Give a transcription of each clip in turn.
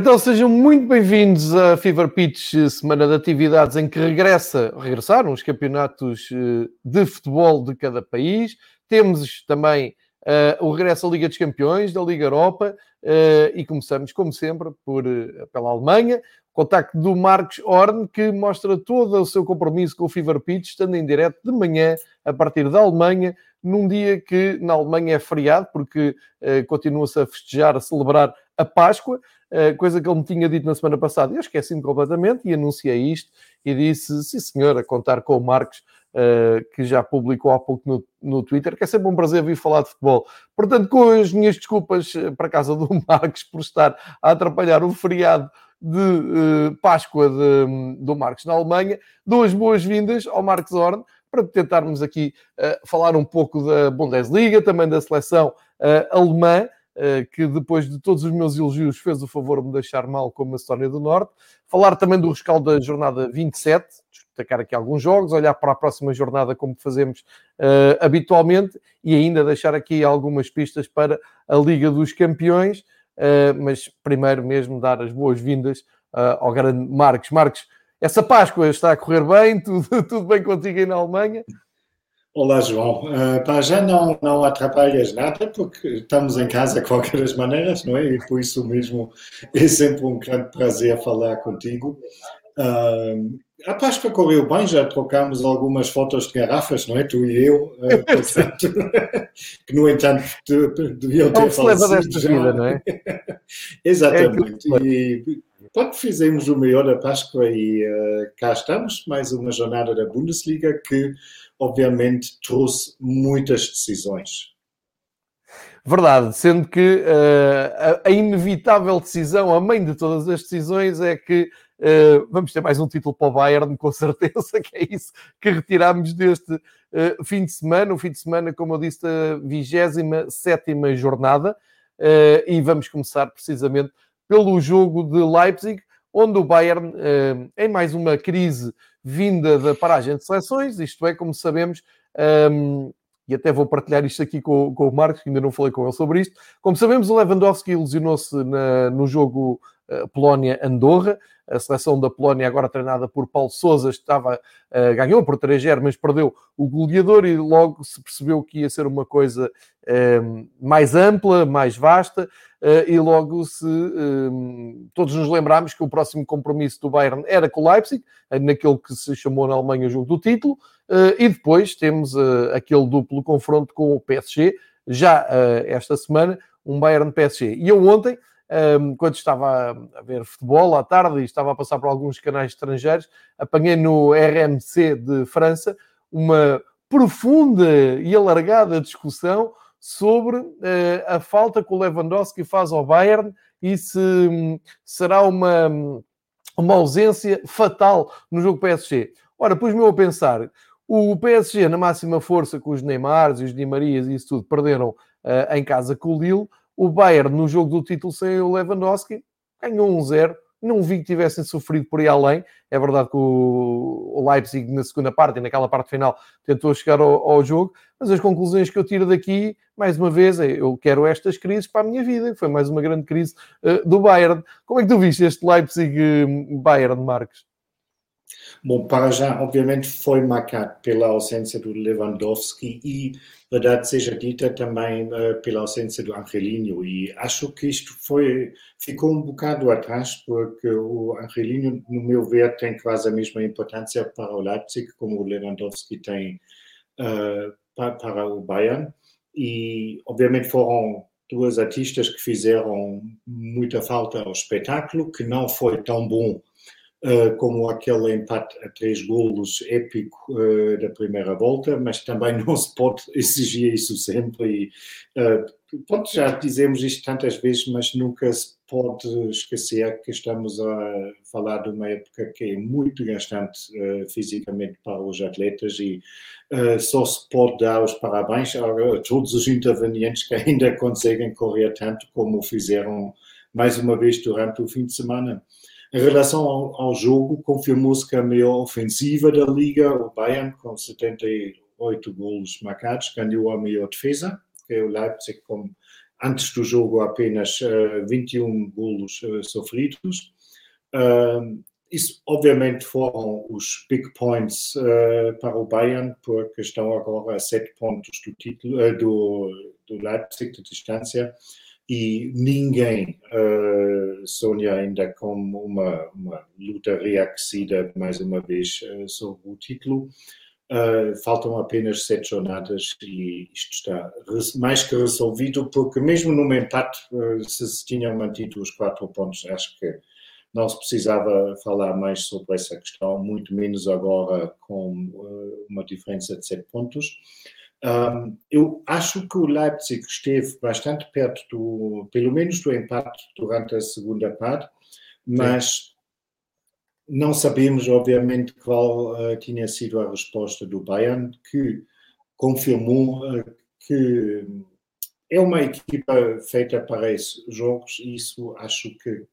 então sejam muito bem-vindos a Fever Pitch, semana de atividades em que regressa, regressaram os campeonatos eh, de futebol de cada país. Temos também uh, o regresso à Liga dos Campeões, da Liga Europa, uh, e começamos, como sempre, por, pela Alemanha. Contacto do Marcos Horn, que mostra todo o seu compromisso com o Fever Pitch, estando em direto de manhã, a partir da Alemanha, num dia que na Alemanha é feriado, porque continua-se a festejar, a celebrar a Páscoa. Eh, coisa que ele me tinha dito na semana passada. Eu esqueci-me completamente e anunciei isto e disse, sim senhor, a contar com o Marcos, uh, que já publicou há pouco no, no Twitter, que é sempre um prazer vir falar de futebol. Portanto, com as minhas desculpas eh, para a casa do Marcos por estar a atrapalhar o feriado de uh, Páscoa de, do Marcos na Alemanha, dou as boas-vindas ao Marcos Horn para tentarmos aqui uh, falar um pouco da Bundesliga, também da seleção alemã. Eh, que depois de todos os meus elogios fez o favor de me deixar mal com a Macedónia do Norte. Falar também do rescaldo da jornada 27, destacar aqui alguns jogos, olhar para a próxima jornada como fazemos uh, habitualmente e ainda deixar aqui algumas pistas para a Liga dos Campeões. Uh, mas primeiro mesmo dar as boas-vindas uh, ao grande Marcos. Marcos, essa Páscoa está a correr bem? Tudo, tudo bem contigo aí na Alemanha? Olá, João. Uh, para já não, não atrapalhas nada, porque estamos em casa de qualquer das maneiras, não é? E por isso mesmo é sempre um grande prazer falar contigo. Uh, a Páscoa correu bem, já trocamos algumas fotos de garrafas, não é? Tu e eu, uh, portanto, que no entanto deviam ter falado. se leva desta vida, não é? Exatamente. É e pronto, fizemos o melhor da Páscoa e uh, cá estamos, mais uma jornada da Bundesliga que obviamente trouxe muitas decisões. Verdade, sendo que uh, a, inevitável decisão, a mãe de todas as decisões, é que uh, vamos ter mais um título para o Bayern, com certeza, que é isso que retiramos deste uh, fim de semana. O fim de semana, como eu disse, a 27 jornada, e vamos começar precisamente pelo jogo de Leipzig, onde o Bayern, em mais uma crise vinda da paragem de seleções, isto é, como sabemos, um, e até vou partilhar isto aqui com, com, o Marcos, que ainda não falei com ele sobre isto. Como sabemos, o Lewandowski ilusionou-se no jogo uh, Polónia-Andorra. A seleção da Polónia, agora treinada por Paulo Sousa, estava, uh, ganhou por 3-0, mas perdeu o goleador e logo se percebeu que ia ser uma coisa uh, mais ampla, mais vasta. Uh, e logo se todos nos lembramos que o próximo compromisso do Bayern era com o Leipzig, naquele que se chamou na Alemanha jogo do título, uh, e depois temos aquele duplo confronto com o PSG, já esta semana, um Bayern-PSG. E eu ontem, um, quando estava a ver futebol à tarde e estava a passar por alguns canais estrangeiros, apanhei no RMC de França uma profunda e alargada discussão sobre uh, a falta que o Lewandowski faz ao Bayern e se um, será uma, uma ausência fatal no jogo PSG. Ora, pus-me a pensar, o PSG na máxima força com os Neymars e os Di Marias e isso tudo perderam uh, em casa com o Lille, o Bayern no jogo do título sem o Lewandowski ganhou um zero não vi que tivessem sofrido por aí além. É verdade que o Leipzig, na segunda parte e naquela parte final, tentou chegar ao, ao, jogo, mas as conclusões que eu tiro daqui, mais uma vez, é eu quero estas crises para a minha vida. Foi mais uma grande crise uh, do Bayern. Como é que tu viste este Leipzig-Bayern, Marcos? Bom, para já, obviamente, foi marcado pela ausência do Lewandowski e, verdade seja dita, também uh, pela ausência do Angelino. E acho que isto foi, ficou um bocado atrás, porque o Angelino, no meu ver, tem quase a mesma importância para o Leipzig como o Lewandowski tem uh, para, para o Bayern. E, obviamente, foram duas artistas que fizeram muita falta ao espetáculo, que não foi tão bom Uh, como aquele empate a três golos épico uh, da primeira volta, mas também não se pode exigir isso sempre. E, uh, pronto, já dizemos isto tantas vezes, mas nunca se pode esquecer que estamos a falar de uma época que é muito gastante fisicamente para os atletas e só se pode dar os parabéns a todos os intervenientes que ainda conseguem correr tanto como fizeram mais uma vez durante o fim de semana. Em relação ao, ao jogo, confirmou-se que a melhor ofensiva da Liga, o Bayern, com 78 golos marcados, ganhou a melhor defesa, que é o Leipzig, com antes do jogo apenas uh, 21 golos uh, sofridos. Uh, isso, obviamente, foram os big points uh, para o Bayern, porque estão agora a sete pontos do título uh, do, do Leipzig de distância e ninguém uh, sonha ainda com uma, uma luta reaquecida mais uma vez sobre o título. faltam apenas sete jornadas e isto está mais que resolvido, porque mesmo num empate, se se tinham mantido os quatro pontos, acho que não se precisava falar mais sobre essa questão, muito menos agora com uh, uma diferença de sete pontos. Um, eu acho que o Leipzig esteve bastante perto do, pelo menos do empate durante a segunda parte, mas Sim. não sabemos, obviamente, qual uh, tinha sido a resposta do Bayern, que confirmou uh, que é uma equipa feita para esses jogos, e isso acho que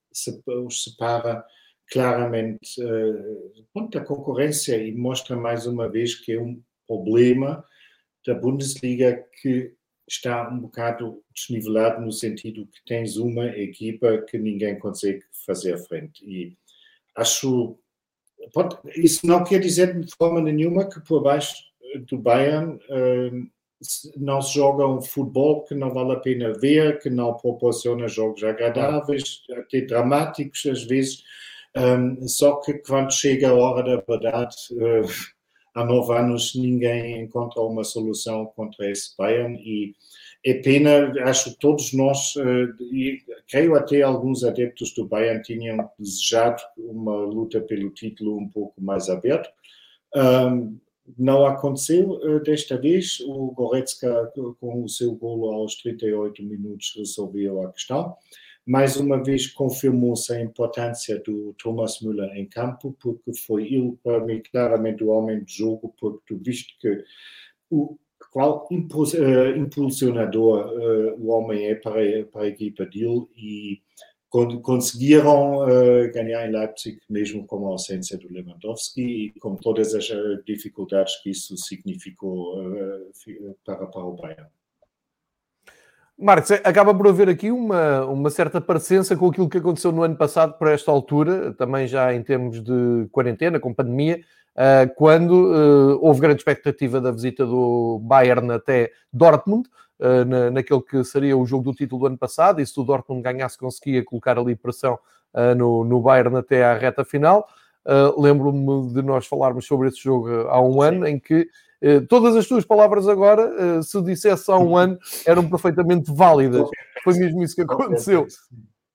os separa claramente uh, da concorrência e mostra mais uma vez que é um problema da Bundesliga que está um bocado desnivelado no sentido que tens uma equipa que ninguém consegue fazer frente. E acho. Pode, isso não quer dizer de forma nenhuma que por baixo do Bayern uh, não se joga um futebol que não vale a pena ver, que não proporciona jogos agradáveis, até dramáticos às vezes, um, só que quando chega a hora da verdade, uh, há nove anos ninguém encontra uma solução contra esse Bayern e é pena, acho que todos nós, uh, e creio até alguns adeptos do Bayern tinham desejado uma luta pelo título um pouco mais aberta. Não aconteceu uh, desta vez. O Goretzka, com o seu golo aos 38 minutos, resolveu a questão. Mais uma vez confirmou-se a importância do Thomas Müller em campo, porque foi ele, para mim, claramente o homem do jogo, porque tu viste que o qual uh, impulsionador uh, o homem é para, para a equipa dele e conseguiram uh, ganhar em Leipzig, mesmo com a ausência do Lewandowski e com todas as eh, dificuldades que isso significou uh, para, para o Bayern. Marcos, acaba por haver aqui uma, uma certa parecença com aquilo que aconteceu no ano passado, por esta altura, também já em termos de quarentena, com pandemia, uh, quando uh, houve grande expectativa da visita do Bayern até Dortmund, na, naquele que seria o jogo do título do ano passado, e se o Dortmund ganhasse, conseguia colocar ali pressão no, no Bayern até à reta final. Lembro-me de nós falarmos sobre esse jogo há um ano, em que todas as tuas palavras agora, se dissesse há um ano, eram perfeitamente válidas. Foi mesmo isso que aconteceu.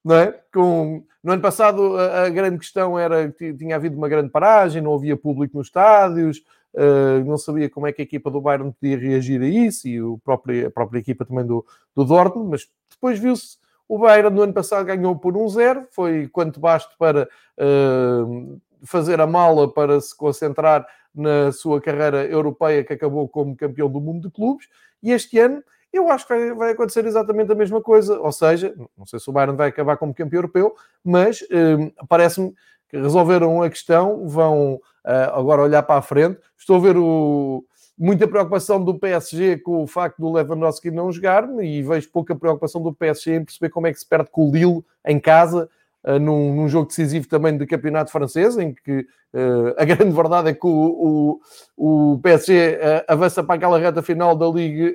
Não é? Com, no ano passado, a, a, grande questão era que tinha havido uma grande paragem, não havia público nos estádios, Uh, não sabia como é que a equipa do Bayern podia reagir a isso e o próprio, a própria equipa também do, do Dortmund, mas depois viu-se o Bayern no ano passado ganhou por 1-0, foi quanto basto para uh, fazer a mala para se concentrar na sua carreira europeia que acabou como campeão do mundo de clubes e este ano eu acho que vai, acontecer exatamente a mesma coisa, ou seja, não sei se o Bayern vai acabar como campeão europeu, mas uh, parece-me que resolveram a questão, vão uh, agora olhar para a frente. Estou a ver o, muita preocupação do PSG com o facto do Lewandowski não jogar e vejo pouca preocupação do PSG em perceber como é que se perde com o Lille em casa. Uh, num, num, jogo decisivo também do campeonato francês, em que uh, a grande verdade é que o, o, o PSG uh, avança para aquela reta final da Liga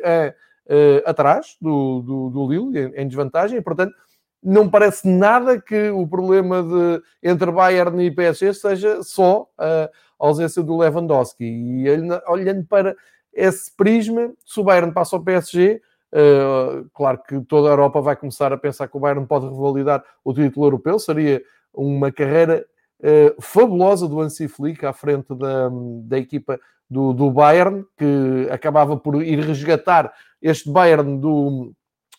atrás do, do, do Lille, em, em, desvantagem, e portanto não parece nada que o problema de, entre Bayern e PSG seja só a ausência do Lewandowski. E olhando para esse prisma, se o Bayern passa ao PSG, uh, eh, claro que toda a Europa vai começar a pensar que o Bayern pode revalidar o título europeu, seria uma carreira uh, fabulosa do Hansi Flick à frente da, da equipa do, do Bayern, que acabava por ir resgatar este Bayern do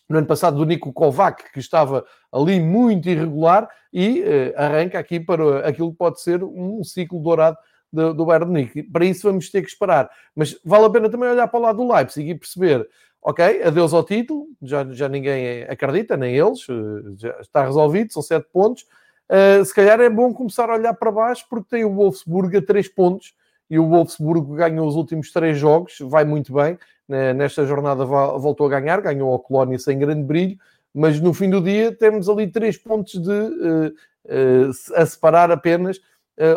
no ano passado do Nico Kovac, que estava ali muito irregular, e uh, arranca aqui para aquilo que pode ser um ciclo dourado do, do Bayern de Munique. Para isso vamos ter que esperar. Mas vale a pena também olhar para o lado do Leipzig e perceber, ok, adeus ao título, já, já ninguém acredita, nem eles, eh, já está resolvido, são sete pontos. uh, se calhar é bom começar a olhar para baixo, porque tem o Wolfsburg a 3 pontos, e o Wolfsburg ganhou os últimos 3 jogos, vai muito bem, né? nesta jornada voltou a ganhar, ganhou ao Colónia sem grande brilho, mas no fim do dia temos ali 3 pontos de, uh, uh, a separar apenas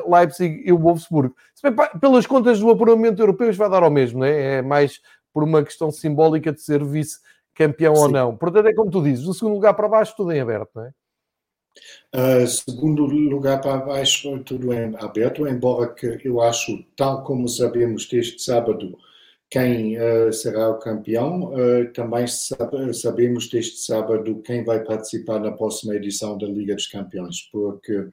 Leipzig e o Wolfsburg. Pelas contas do apuramento europeu, vai dar ao mesmo, não é? É mais por uma questão simbólica de ser vice-campeão ou não. Portanto, é como tu dizes, do segundo lugar para baixo, tudo em aberto, não é? Uh, segundo lugar para baixo, tudo em aberto, embora que eu acho, tal como sabemos deste sábado, quem uh, será o campeão, uh, também sabe, sabemos deste sábado quem vai participar na próxima edição da Liga dos Campeões, porque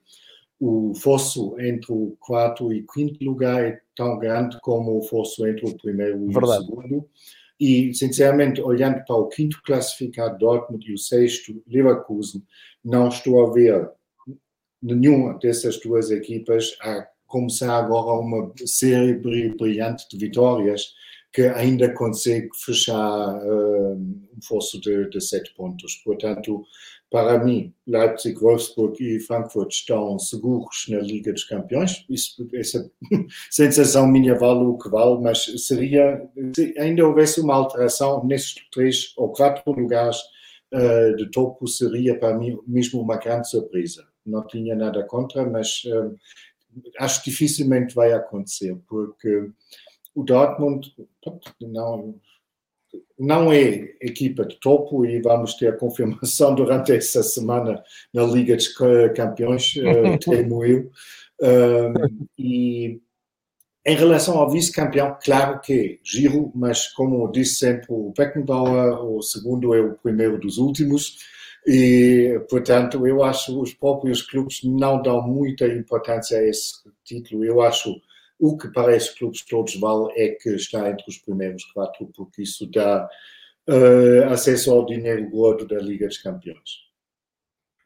o fosso entre o quarto e quinto lugar é tão grande como o fosso entre o primeiro e Verdade. o segundo. E, sinceramente, olhando para o quinto classificado Dortmund e o sexto Leverkusen, não estou a ver nenhuma dessas duas equipas a começar agora uma série brilhante de vitórias que ainda consegue fechar uh, um fosso de, de sete pontos. Portanto, para mim, Leipzig, Wolfsburg e Frankfurt estão seguros na Liga dos Campeões. Isso, essa sensação minha vale o que vale, mas seria, se ainda houvesse uma alteração nesses três ou quatro lugares uh, de topo, seria para mim mesmo uma grande surpresa. Não tinha nada contra, mas uh, acho que dificilmente vai acontecer, porque o Dortmund não não é equipa de topo e vamos ter a confirmação durante essa semana na Liga dos Campeões, uh, temo eu. Uh, e em relação ao vice-campeão, claro que é giro, mas como disse sempre o Beckenbauer, o segundo é o primeiro dos últimos, e portanto eu acho que os próprios clubes não dão muita importância a esse título. Eu acho o que para esses clubes todos vale é que está entre os primeiros quatro, porque isso dá uh, acesso ao dinheiro gordo da Liga dos Campeões.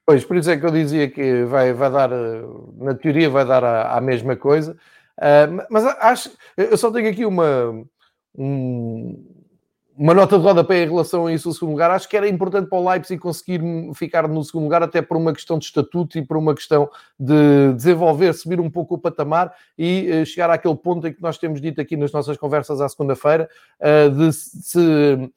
Pois, por isso é que eu dizia que vai, vai dar, na teoria, vai dar a mesma coisa. Uh, mas acho, eu só tenho aqui uma, um, uma nota de rodapé em relação a isso, o segundo lugar. Acho que era importante para o Leipzig conseguir ficar no segundo lugar, até por uma questão de estatuto e por uma questão de desenvolver, subir um pouco o patamar e uh, chegar àquele ponto em que nós temos dito aqui nas nossas conversas à segunda-feira, uh, de se uh,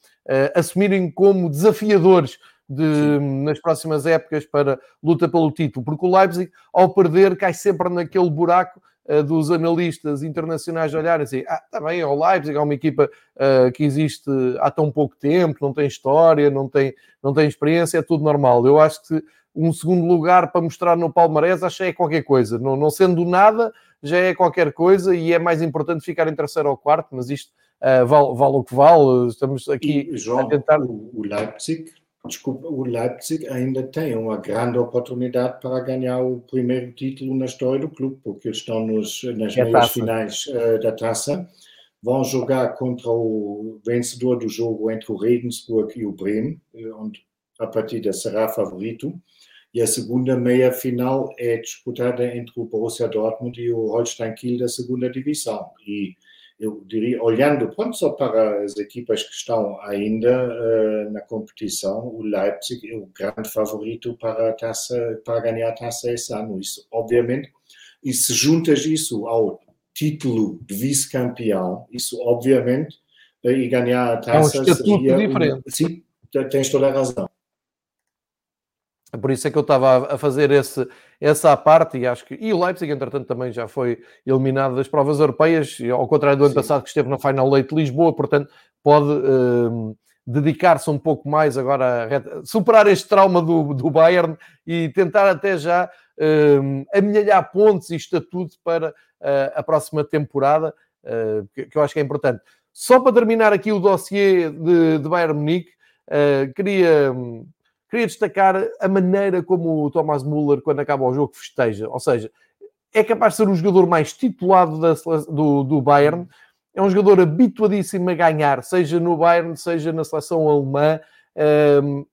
assumirem como desafiadores de, nas próximas épocas para luta pelo título, porque o Leipzig, ao perder, cai sempre naquele buraco dos analistas internacionais olharem assim, ah, está bem, é o Leipzig, é uma equipa uh, que existe há tão pouco tempo, não tem história, não tem, não tem experiência, é tudo normal. Eu acho que um segundo lugar para mostrar no Palmarés, acho que é qualquer coisa. Não, não sendo nada, já é qualquer coisa e é mais importante ficar em terceiro ou quarto, mas isto uh, vale, vale o que vale. Estamos aqui e, João, a tentar... O Leipzig desculpa, o Leipzig ainda tem uma grande oportunidade para ganhar o primeiro título na história do clube, porque eles estão nos, nas é meias finais uh, da taça. Vão jogar contra o vencedor do jogo entre o Regensburg e o Bremen, eh, onde a partida será favorito. E a segunda meia final é disputada entre o Borussia Dortmund e o Holstein Kiel da segunda divisão. E eu diria, olhando pronto, só para as equipas que estão ainda uh, na competição, o Leipzig é o grande favorito para, taça, para ganhar a taça esse ano. Isso, obviamente, e se juntas isso ao título de vice-campeão, isso, obviamente, uh, e ganhar a taça é um seria... Diferente. Um, sim, tens toda a razão. Por isso é que eu estava a fazer esse, essa parte e acho que. E o Leipzig, entretanto, também já foi eliminado das provas europeias, ao contrário do ano Sim. passado que esteve na Final Eight de Lisboa, portanto, pode uh, dedicar-se um pouco mais agora a superar este trauma do, do Bayern e tentar até já uh, amelhar pontos e estatuto para uh, a próxima temporada, uh, que, que, eu acho que é importante. Só para terminar aqui o dossiê de, de Bayern Munique, queria. Queria destacar a maneira como o Thomas Müller, quando acaba o jogo, festeja. Ou seja, é capaz de ser o jogador mais titulado da, do, do Bayern. É um jogador habituadíssimo a ganhar, seja no Bayern, seja na seleção alemã. Um,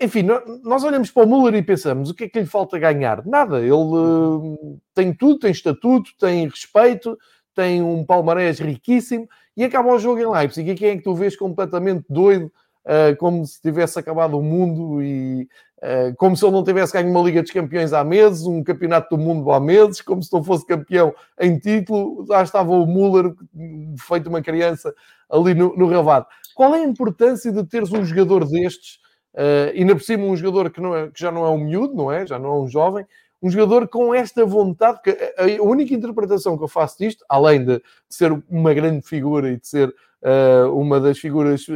enfim, nós olhamos para o Müller e pensamos, o que é que lhe falta ganhar? Nada. Ele tem tudo, tem estatuto, tem respeito, tem um palmarés riquíssimo e acaba o jogo em Leipzig. E quem é que tu vês completamente doido uh, como se tivesse acabado o mundo e uh, como se ele não tivesse ganho uma Liga dos Campeões há meses, um Campeonato do Mundo há meses, como se não fosse campeão em título, já estava o Müller, feito uma criança, ali no, no relvado. Qual é a importância de teres um jogador destes, uh, ainda por cima um jogador que, não é, que já não é um miúdo, não é? Já não é um jovem, um jogador com esta vontade, que a única interpretação que eu faço disto, além de ser uma grande figura e de ser uh, uma das figuras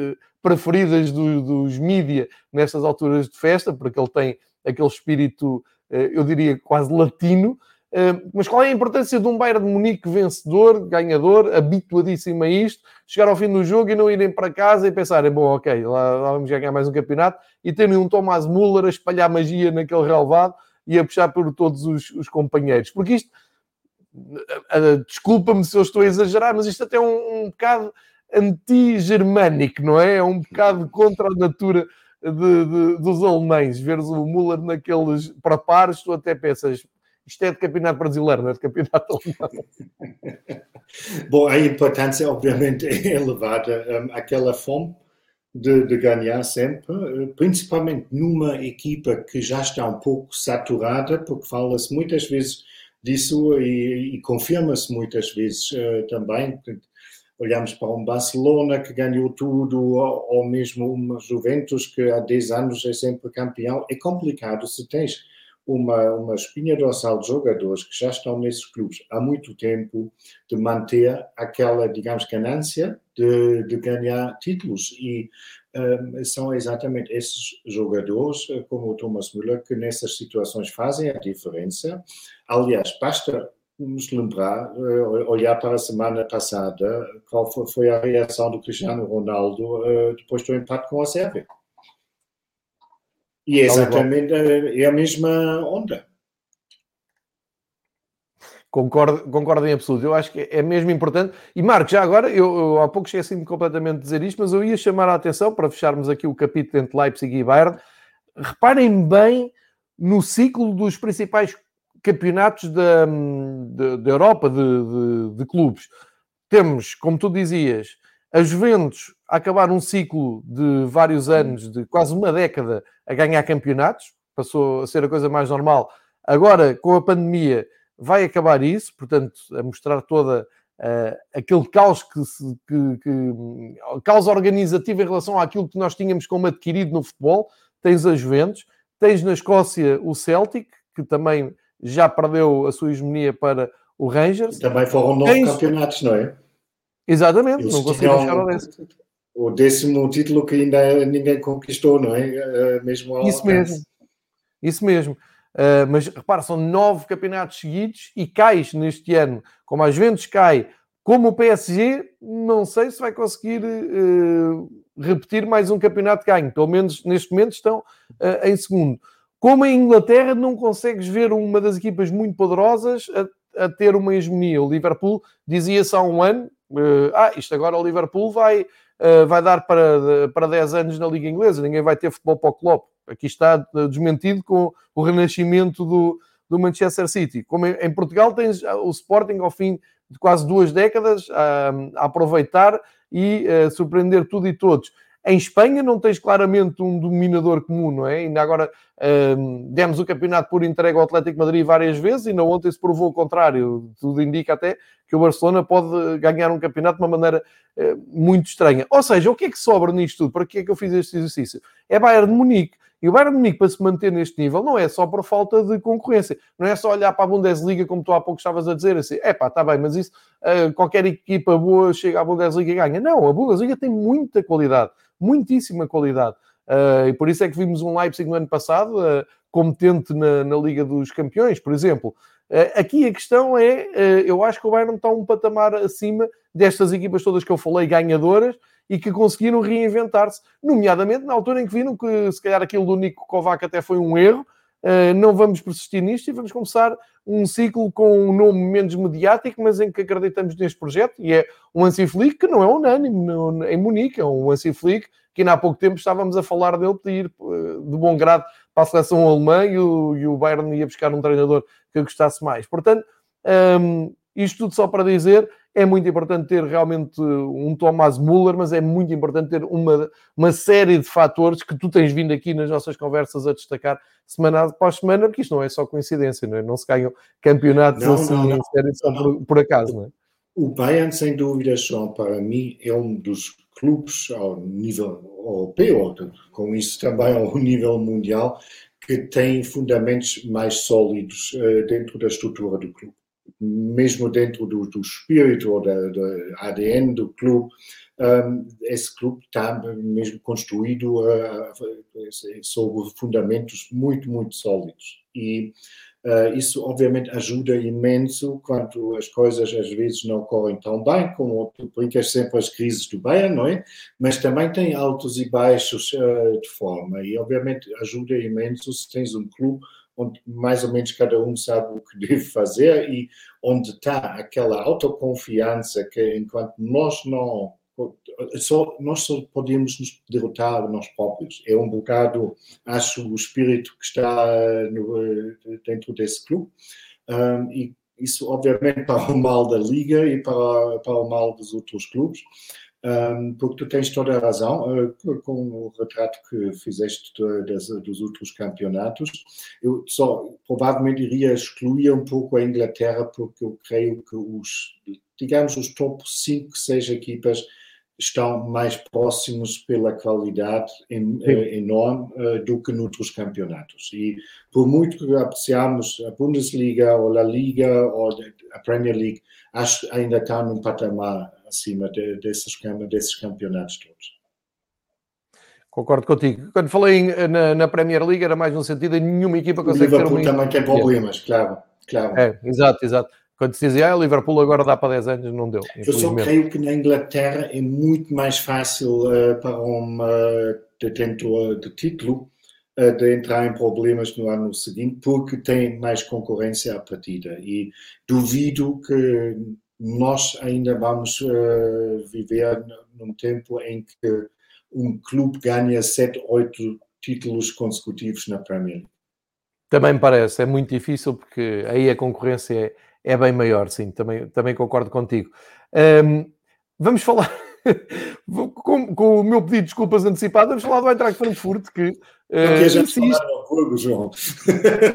preferidas do, dos mídia nestas alturas de festa, porque ele tem aquele espírito, uh, eu diria, quase latino. Uh, mas qual é a importância de um Bayern de Munique vencedor, ganhador, habituadíssimo a isto, chegar ao fim do jogo e não irem para casa e pensarem, bom, ok, lá, lá vamos ganhar mais um campeonato, e terem um Thomas Müller a espalhar magia naquele relevado, e a puxar por todos os, os companheiros. Porque isto, desculpa-me se eu estou a exagerar, mas isto até é um, um bocado anti-germânico, não é? É um bocado contra a natura de, de, dos alemães. Veres o Müller naqueles pares, tu até pensas, isto é de campeonato brasileiro, não é de campeonato alemão. Bom, a importância, obviamente, é elevada. aquela fome de, de, ganhar sempre, principalmente numa equipa que já está um pouco saturada, porque fala-se muitas vezes disso e, e confirma-se muitas vezes uh, também. Olhamos para um Barcelona que ganhou tudo, ou, ou mesmo uma Juventus que há 10 anos é sempre campeão. É complicado se tens uma, uma espinha dorsal de jogadores que já estão nesses clubes há muito tempo de manter aquela, digamos, ganância de, de ganhar títulos. E um, são exatamente esses jogadores, eh, como o Thomas Müller, que nessas situações fazem a diferença. Aliás, basta nos lembrar, uh, olhar para a semana passada, qual foi, a reação do Cristiano Ronaldo uh, depois do empate com a Sérvia. E é exatamente é a mesma onda. Concordo, concordo em absoluto. Eu acho que é mesmo importante. E Marco, já agora, eu, eu há pouco esqueci-me completamente de dizer isto, mas eu ia chamar a atenção para fecharmos aqui o capítulo entre Leipzig e Bayern. Reparem bem no ciclo dos principais campeonatos da, da, da Europa de, de, de, clubes. Temos, como tu dizias, a Juventus a acabar um ciclo de vários anos, de quase uma década, a ganhar campeonatos, passou a ser a coisa mais normal. Agora, com a pandemia, vai acabar isso, portanto, a mostrar toda uh, aquele caos que, se, que, que caos organizativo em relação àquilo que nós tínhamos como adquirido no futebol. Tens a Juventus, tens na Escócia o Celtic, que também já perdeu a sua hegemonia para o Rangers. Também foram nove campeonatos, não é? Exatamente, Eles não consigo chegar ao décimo. O décimo título que ainda ninguém conquistou, não é? Eh, mesmo ao Isso mesmo. Isso mesmo. Uh, mas repara, são nove campeonatos seguidos e cais neste ano, como a Juventus cai, como o PSG, não sei se vai conseguir uh, repetir mais um campeonato de ganho. Pelo menos neste momento estão uh, em segundo. Como em Inglaterra, não consegues ver uma das equipas muito poderosas a, a ter uma hegemonia. O Liverpool dizia-se há um ano: ah, isto agora o Liverpool vai uh, vai dar para, para 10 anos na Liga Inglesa, ninguém vai ter futebol para o Klopp. Aqui está desmentido com o renascimento do, do Manchester City. Como em, em Portugal tens o Sporting ao fim de quase duas décadas a, a aproveitar e a surpreender tudo e todos. Em Espanha não tens claramente um dominador comum, não é? Ainda agora um, demos o campeonato por entregue ao Atlético Madrid várias vezes e na ontem se provou o contrário. Tudo indica até que o Barcelona pode ganhar um campeonato de uma maneira uh, muito estranha. Ou seja, o que é que sobra nisto tudo? Para que é que eu fiz este exercício? É Bayern de Munique. E o Bayern de Munique, para se manter neste nível, não é só por falta de concorrência. Não é só olhar para a Bundesliga, como tu há pouco estavas a dizer, assim, é pá, está bem, mas isso, uh, qualquer equipa boa chega à Bundesliga e ganha. Não, a Bundesliga tem muita qualidade muitíssima qualidade. Uh, e por isso é que vimos um Leipzig no ano passado uh, competente na, na, Liga dos Campeões, por exemplo. Uh, aqui a questão é, eu acho que o Bayern está um patamar acima destas equipas todas que eu falei, ganhadoras, e que conseguiram reinventar-se, nomeadamente na altura em que viram que se calhar aquilo do Nico Kovac até foi um erro, não vamos persistir nisto e vamos começar um ciclo com um nome menos mediático, mas em que acreditamos neste projeto, e é um Hansi que não é unânime em Munique, é um Hansi que ainda há pouco tempo estávamos a falar dele de ir uh, de bom grado para a seleção alemã e o, e o Bayern ia buscar um treinador que gostasse mais. Portanto, um, ehm, isto tudo só para dizer, é muito importante ter realmente um Thomas Muller, mas é muito importante ter uma, uma série de fatores que tu tens vindo aqui nas nossas conversas a destacar semana após semana, porque isto não é só coincidência, não, é? não se ganham campeonatos não, assim não, não. só por, por acaso, não é? O Bayern, sem dúvida, João, para mim, é um dos clubes ao nível europeu, com isso também ao nível mundial, que tem fundamentos mais sólidos uh, dentro da estrutura do clube. Mesmo dentro do, do espírito ou da, da, ADN do clube, um, esse clube está mesmo construído uh, sobre fundamentos muito, muito sólidos. E Uh, isso, obviamente, ajuda imenso quando as coisas às vezes não correm tão bem, como brincas sempre as crises do Bayern, não é? Mas também tem altos e baixos uh, de forma, e obviamente ajuda imenso se tens um clube onde mais ou menos cada um sabe o que deve fazer e onde está aquela autoconfiança que enquanto nós não só, nós só podemos nos derrotar nós próprios. É um bocado, acho, o espírito que está no, dentro desse clube. Um, e isso, obviamente, para o mal da Liga e para, para o mal dos outros clubes. Porque tu tens toda a razão, uh, com o retrato que fizeste dos outros campeonatos, eu só provavelmente iria excluir um pouco a Inglaterra, porque eu creio que os, digamos, os top 5, 6 equipas estão mais próximos pela qualidade en, eh, enorme uh, do que noutros campeonatos. E por muito que apreciamos a Bundesliga ou a Liga ou a Premier League, acho que ainda está num patamar acima de, desses, desses campeonatos todos. Concordo contigo. Quando falei na, na, Premier League era mais no sentido de nenhuma equipa consegue ter uma... também tem problemas, claro. claro. É, exato, exato. Quando se dizia, ah, o Liverpool agora dá para 10 anos, não deu. Eu só creio que na Inglaterra é muito mais fácil uh, para um uh, detentor de título uh, de entrar em problemas no ano seguinte, porque tem mais concorrência à partida. E duvido que nós ainda vamos uh, viver num tempo em que um clube ganha 7, 8 títulos consecutivos na Premier League. Também me parece, é muito difícil porque aí a concorrência é é bem maior, sim, também, também concordo contigo. Um, vamos falar, com, com, o meu pedido de desculpas antecipado, vamos falar do Eintracht Frankfurt, que... Uh, já. Jogo, João.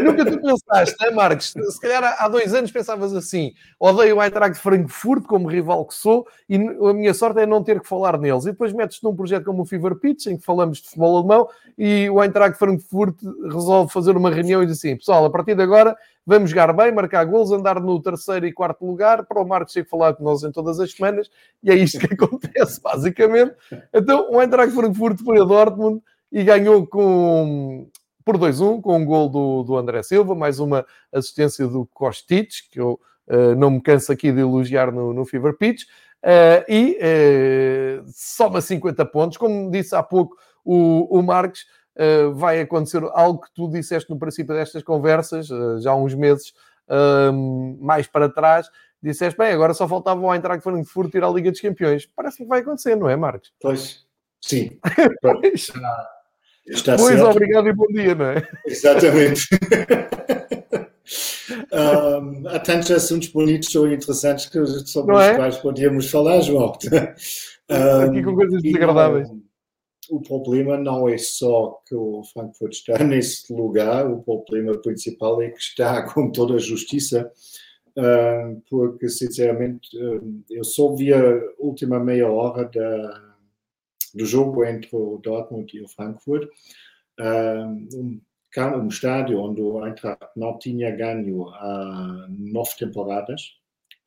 Nunca tu pensaste, né, Marcos? Se calhar há dois anos pensavas assim, odeio o Eintracht Frankfurt como rival que sou e a minha sorte é não ter que falar neles. E depois metes-te num projeto como o Fever Pitch, em que falamos de futebol alemão, e o Eintracht Frankfurt resolve fazer uma reunião e diz assim, pessoal, a partir de agora vamos jogar bem, marcar gols, andar no terceiro e quarto lugar, para o Marcos que falar com nós em todas as semanas, e é isto que acontece, basicamente. Então, o Eintracht Frankfurt foi a Dortmund e ganhou com, por 2-1, com um gol do, do André Silva, mais uma assistência do Kostic, que eu uh, não me canso aqui de elogiar no, no Fever Pitch, uh, e uh, soma 50 pontos. Como disse há pouco o, o Marcos, uh, vai acontecer algo que tu disseste no princípio destas conversas, uh, já há uns meses uh, mais para trás, disseste, bem, agora só faltava o Eintracht Frankfurt ir à Liga dos Campeões. Parece que vai acontecer, não é, Marcos? Pois, sim. pois. Está pois, certo. obrigado e bom dia, não é? Exatamente. um, há tantos assuntos bonitos ou interessantes que, sobre os é? quais podíamos falar, João. Um, Aqui com coisas desagradáveis o problema não é só que o Frankfurt está nesse lugar, o problema principal é que está com toda a justiça, ah, porque sinceramente ah, eu só vi a última meia hora da, do jogo entre o Dortmund e o Frankfurt, ah, um, um estádio onde o Eintracht não tinha ganho há nove temporadas,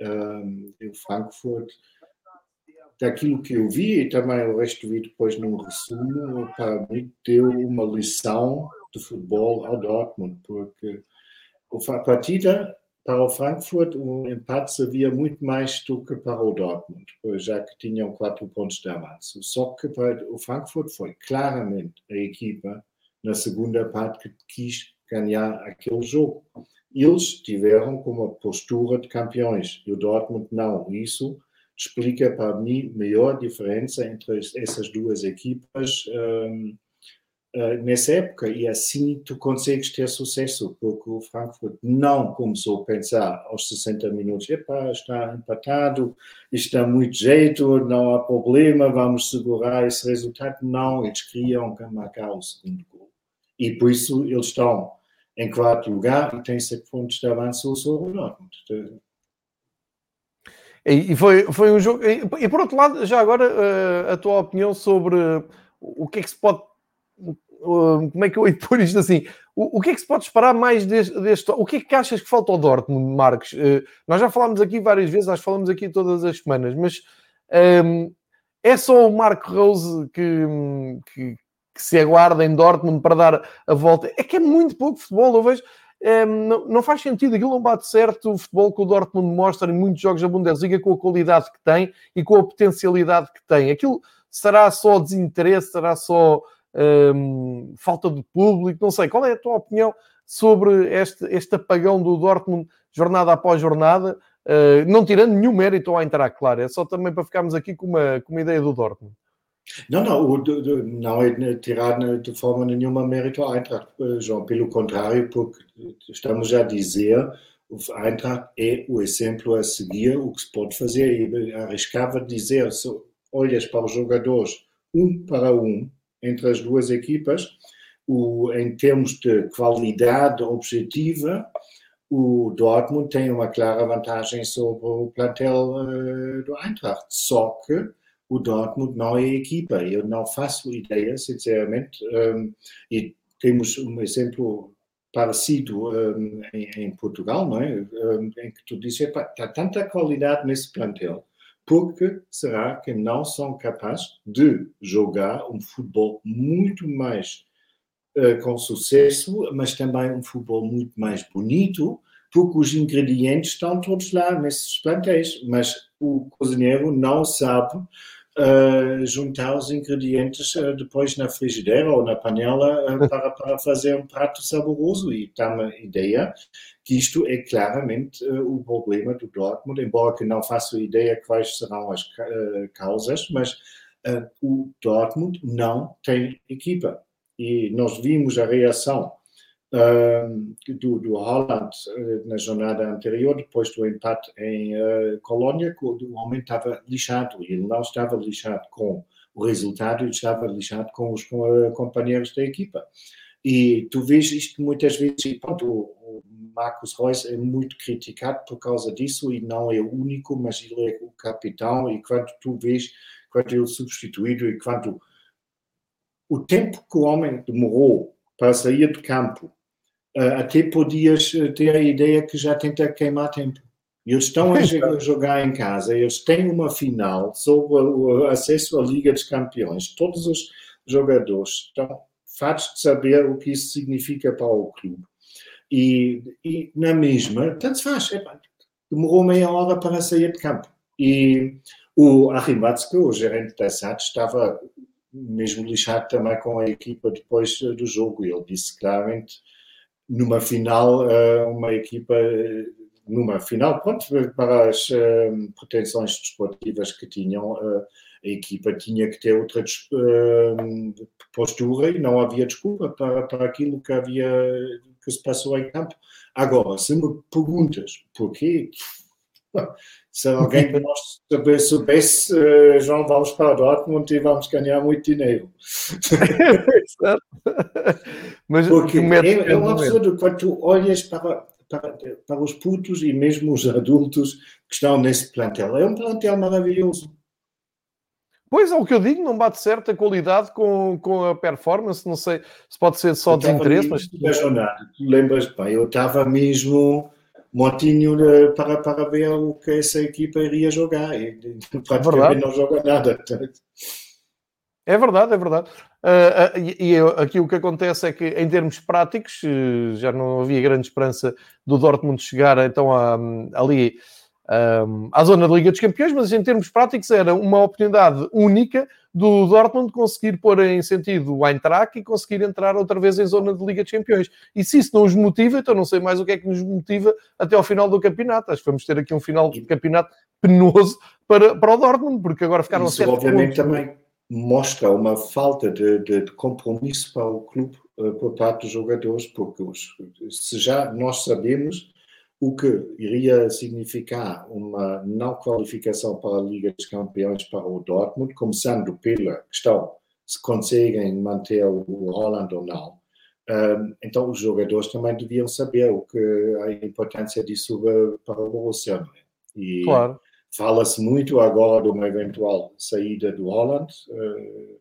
e o Frankfurt daquilo que eu vi e também o resto vi depois num resumo, para mim deu uma lição de futebol ao Dortmund, porque a partida para o Frankfurt o empate servia muito mais do que para o Dortmund, já que tinham quatro pontos de avanço. Só que para o Frankfurt foi claramente a equipa na segunda parte que quis ganhar aquele jogo. Eles tiveram como postura de campeões e o Dortmund não. Isso explica para mim a maior diferença entre essas duas equipas um, uh, nessa época e assim tu consegues ter sucesso, porque o Frankfurt não começou a pensar aos 60 minutos, epá, está empatado, está muito jeito, não há problema, vamos segurar esse resultado. Não, eles queriam marcar o segundo gol. E por isso eles estão em quarto lugar e têm sete pontos de avanço sobre o Dortmund. E foi, foi um jogo. E, por outro lado, já agora, eh, a tua opinião sobre o que é que se pode. Como é que eu ia pôr isto assim? O, que é que se pode esperar mais deste, deste, O que é que achas que falta ao Dortmund, Marcos? Eh, nós já falámos aqui várias vezes, nós falamos aqui todas as semanas, mas um, ehm, é só o Marco Rose que, que, que, se aguarda em Dortmund para dar a volta. É que é muito pouco futebol, eu vejo não, não, faz sentido, aquilo não bate certo o futebol que o Dortmund mostra em muitos jogos da Bundesliga com a qualidade que tem e com a potencialidade que tem. Aquilo será só desinteresse, será só um, falta de público, não sei. Qual é a tua opinião sobre este, este apagão do Dortmund jornada após jornada? Uh, não tirando nenhum mérito ao entrar, claro, é só também para ficarmos aqui com uma, com uma ideia do Dortmund. Não, não, não é tirar de forma nenhuma mérito à Eintracht, João. Pelo contrário, porque estamos a dizer a Eintracht é o exemplo a seguir, o que se pode fazer. E arriscava dizer, se olhas para os jogadores um para um entre as duas equipas, o, em termos de qualidade objetiva, o Dortmund tem uma clara vantagem sobre o plantel uh, do Eintracht. Só que o Dortmund não é equipa. Eu não faço ideia, sinceramente, um, e temos um exemplo parecido um, em, em, Portugal, não é? Um, em que tu dizes, há tanta qualidade nesse plantel, porque será que não são capazes de jogar um futebol muito mais uh, com sucesso, mas também um futebol muito mais bonito, porque os ingredientes estão todos lá nesses plantéis, mas o cozinheiro não sabe uh, juntar os ingredientes uh, depois na frigideira ou na panela uh, para, para fazer um prato saboroso. E dá uma ideia que isto é claramente o problema do Dortmund, embora que não faça ideia quais serão as causas, mas o Dortmund não tem equipa. E nós vimos a reação do, do Holland eh, na jornada anterior, depois do empate em uh, Colônia, o homem estava lixado ele não estava lixado com o resultado, ele estava lixado com os uh, companheiros da equipa. E tu vês isto muitas vezes, e pronto, o, Marcos Reus é muito criticado por causa disso e não é o único, mas ele é o capitão e quando tu vês, quando ele é substituído e quando o tempo que o homem demorou para sair do campo até podias eh, ter a ideia que já tenta queimar tempo. Eles estão a jogar em casa, eles têm uma final sobre o acesso à Liga dos Campeões. Todos os jogadores estão fartos de saber o que isso significa para o clube. E, e na mesma, tanto faz, demorou meia hora para sair de campo. E o Arimatsuka, o gerente da SAT, estava mesmo lixado também com a equipa depois do jogo. Ele disse claramente numa final, eh, uma equipa, numa final, pronto, para as eh, pretensões desportivas que tinham, eh, a equipa tinha que ter outra postura e não havia desculpa para, para aquilo que havia, que se passou em campo. Agora, se me perguntas porquê, se alguém de nós soubesse, uh, João, vamos para o Dortmund e vamos ganhar muito dinheiro. Mas Porque é, é um absurdo quando tu olhas para, para, para os putos e mesmo os adultos que estão nesse plantel. É um plantel maravilhoso. Pois é, o que eu digo, não bate certo a qualidade com, com a performance. Não sei se pode ser só desinteresse, mas. Jornada, lembras bem, eu estava mesmo motinho para, para ver o que essa equipa iria jogar e praticamente é não joga nada. É verdade, é verdade. Uh, uh, e, e, aqui o que acontece é que, em termos práticos, já não havia grande esperança do Dortmund chegar então a, ali um, à zona da Liga dos Campeões, mas em termos práticos era uma oportunidade única do Dortmund conseguir pôr em sentido o Eintracht e conseguir entrar outra vez em zona de Liga dos Campeões. E se isso não os motiva, então não sei mais o que é que nos motiva até ao final do campeonato. Acho que vamos ter aqui um final de campeonato penoso para, para o Dortmund, porque agora ficaram isso, a obviamente pontos. também mostra uma falta de, de, de, compromisso para o clube por parte dos jogadores, porque os, se já nós sabemos o que iria significar uma não qualificação para a Liga dos Campeões para o Dortmund, começando pela questão se conseguem manter o Holland ou não. então os jogadores também deviam saber o que a importância disso para o Borussia. É? E claro. fala-se muito agora de uma eventual saída do Holland. Uh,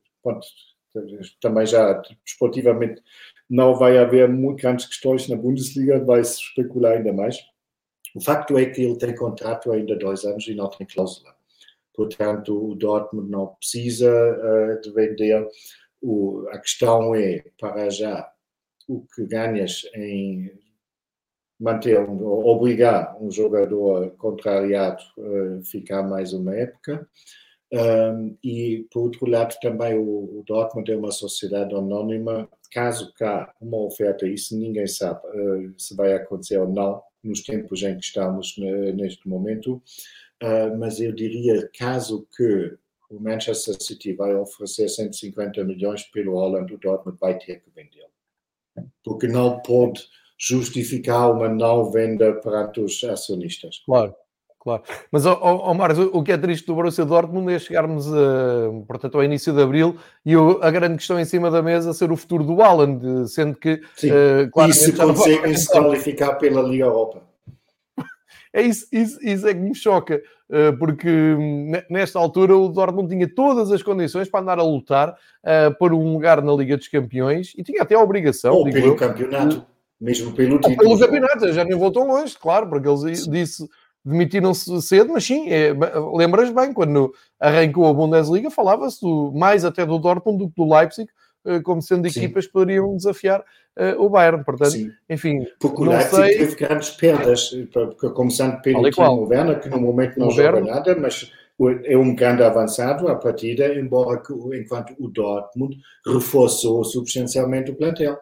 também já esportivamente não vai haver muito grandes questões na Bundesliga, vai se especular ainda mais. O facto é que ele tem contrato ainda dois anos e não tem cláusula. Portanto, o Dortmund não precisa uh, de vender. O, a questão é, para já, o que ganhas em manter, um, obrigar um jogador contrariado a uh, ficar mais uma época. Um, e, por outro lado, também o, o, Dortmund é uma sociedade anónima. Caso cá uma oferta, isso ninguém sabe uh, se vai acontecer ou não, nos tempos em que estamos neste momento, uh, mas eu diria, caso que o Manchester City vai oferecer 150 milhões pelo Holland, o Dortmund vai ter que vendê-lo. Porque não pode justificar uma não venda perante os acionistas. Claro. Claro, mas oh, oh, Marcos, o que é triste do Borussia Dortmund é chegarmos a, portanto, ao início de Abril e a grande questão em cima da mesa ser o futuro do Haaland, sendo que... Sim, uh, claro, e se conseguem se qualificar pela Liga Europa. É isso, isso, isso é que me choca, uh, porque nesta altura o Dortmund tinha todas as condições para andar a lutar uh, por um lugar na Liga dos Campeões e tinha até a obrigação... Ou pelo eu, campeonato, mesmo pelo título. Pelo campeonato, já nem voltou longe, claro, porque eles disse demitiram-se cedo, mas sim, é, lembras bem, quando arrancou a Bundesliga, falava-se mais até do Dortmund do que do Leipzig, eh, como sendo equipas que poderiam desafiar uh, o Bayern. Portanto, sim. enfim. Porque o Leipzig sei... teve grandes perdas, começando pelo Timo Werner, que no momento não joga nada, mas é um grande avançado à partida, embora que, enquanto o Dortmund reforçou substancialmente o plantel.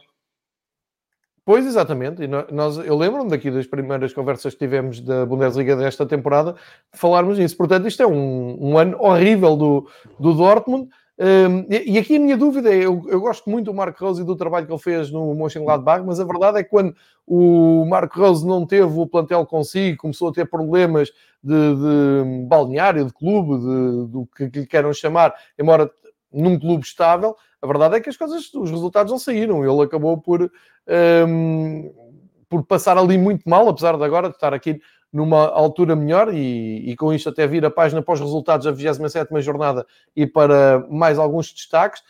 Pois, exatamente. E nós, eu lembro-me daqui das primeiras conversas que tivemos da Bundesliga desta temporada falarmos nisso. Portanto, isto é um, um ano horrível do, do Dortmund. Um, e, e, aqui a minha dúvida é: eu, eu, gosto muito do Marco Rose e do trabalho que ele fez no Mönchengladbach, mas a verdade é que quando o Marco Rose não teve o plantel consigo, começou a ter problemas de, de balneário, de clube, de, do que lhe queiram chamar, embora num clube estável, a verdade é que as coisas, os resultados não saíram. Ele acabou por, um, por passar ali muito mal, apesar de agora estar aqui numa altura melhor e, e, com isto até vir a página para os resultados da 27ª jornada e para mais alguns destaques.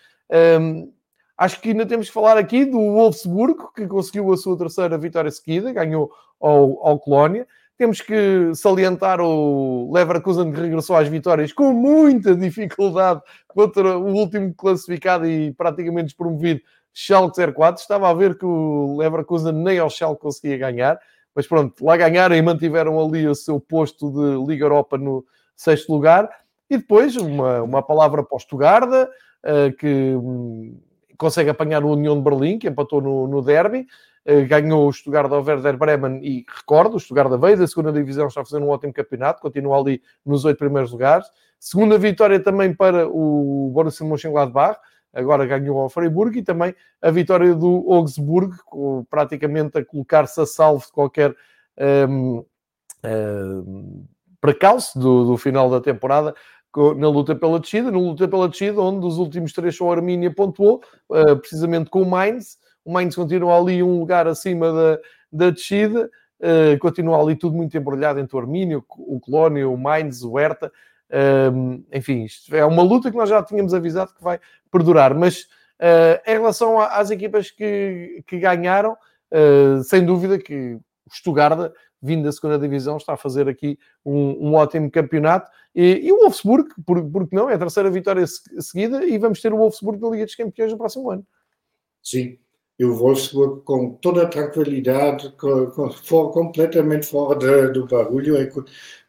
Um, acho que ainda temos que falar aqui do Wolfsburgo, que conseguiu a sua terceira vitória seguida, ganhou ao, ao Colónia. Temos que salientar o Leverkusen que regressou às vitórias com muita dificuldade contra o último classificado e praticamente despromovido Schalke 04. Estava a ver que o Leverkusen nem ao Schalke conseguia ganhar, mas pronto, lá ganharam e mantiveram ali o seu posto de Liga Europa no sexto lugar. E depois uma, uma palavra para o Stuttgart, uh, que um, consegue apanhar o União de Berlim, que empatou no, no derby. Eh, ganhou o Stuttgart ao Werder Bremen e recordo, o Stuttgart da segunda divisão, está a fazer um ótimo campeonato, continua ali nos oito primeiros lugares. Segunda vitória também para o Borussia Mönchengladbach, agora ganhou ao Freiburg e também a vitória do Augsburg, praticamente a colocar-se a salvo de qualquer um, um, precalço do, do, final da temporada na luta pela descida, na luta pela descida, onde dos últimos três só a Armínia pontuou, uh, precisamente com o Mainz, o Mainz continua ali um lugar acima da, da descida, uh, continua ali tudo muito embrulhado entre o Armínio, o Colónia, o Mainz, o Hertha. Uh, enfim, isto é uma luta que nós já tínhamos avisado que vai perdurar, mas uh, em relação às equipas que, que ganharam, uh, sem dúvida que o Stuttgart, vindo da segunda divisão, está a fazer aqui um, um ótimo campeonato. E, e, o Wolfsburg, por, porque não, é a terceira vitória seguida e vamos ter o Wolfsburg na Liga dos Campeões no próximo ano. Sim, e o Wolfsburg com toda a tranquilidade, com, com, for, completamente fora de, do barulho. É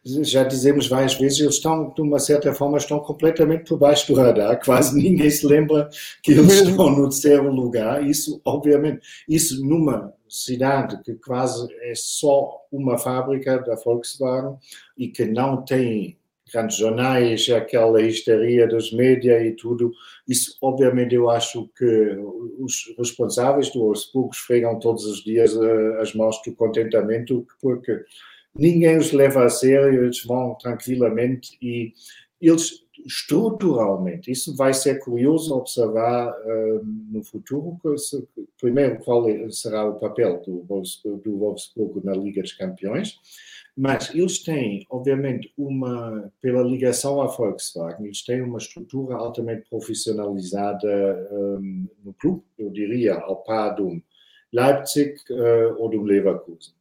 já dizemos várias vezes, eles estão, de uma certa forma, estão completamente por baixo do radar, quase ninguém se lembra que eles estão no terceiro lugar. Isso, obviamente, isso numa cidade que quase é só uma fábrica da Volkswagen e que não tem grandes jornais, aquela histeria dos médias e tudo. Isso, obviamente, eu acho que os responsáveis do Wolfsburg esfregam todos os dias uh, as mãos do contentamento, porque ninguém os leva a sério, eles vão tranquilamente e eles estruturalmente, isso vai ser curioso observar uh, no futuro, se, primeiro qual é, será o papel do, do na Liga dos Campeões, mas eles têm, obviamente, uma, pela ligação à Volkswagen, eles têm uma estrutura altamente profissionalizada um, no clube, eu diria, ao par do Leipzig uh, ou do Leverkusen.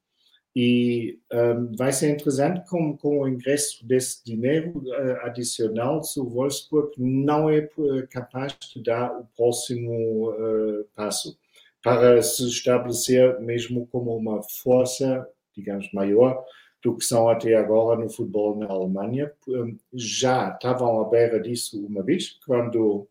E um, vai ser interessante com, com o ingresso desse dinheiro uh, adicional se o Wolfsburg não é capaz de dar o próximo uh, passo para se estabelecer mesmo como uma força, digamos, maior do que são até agora no futebol na Alemanha. Hum, já estavam à beira disso uma vez, quando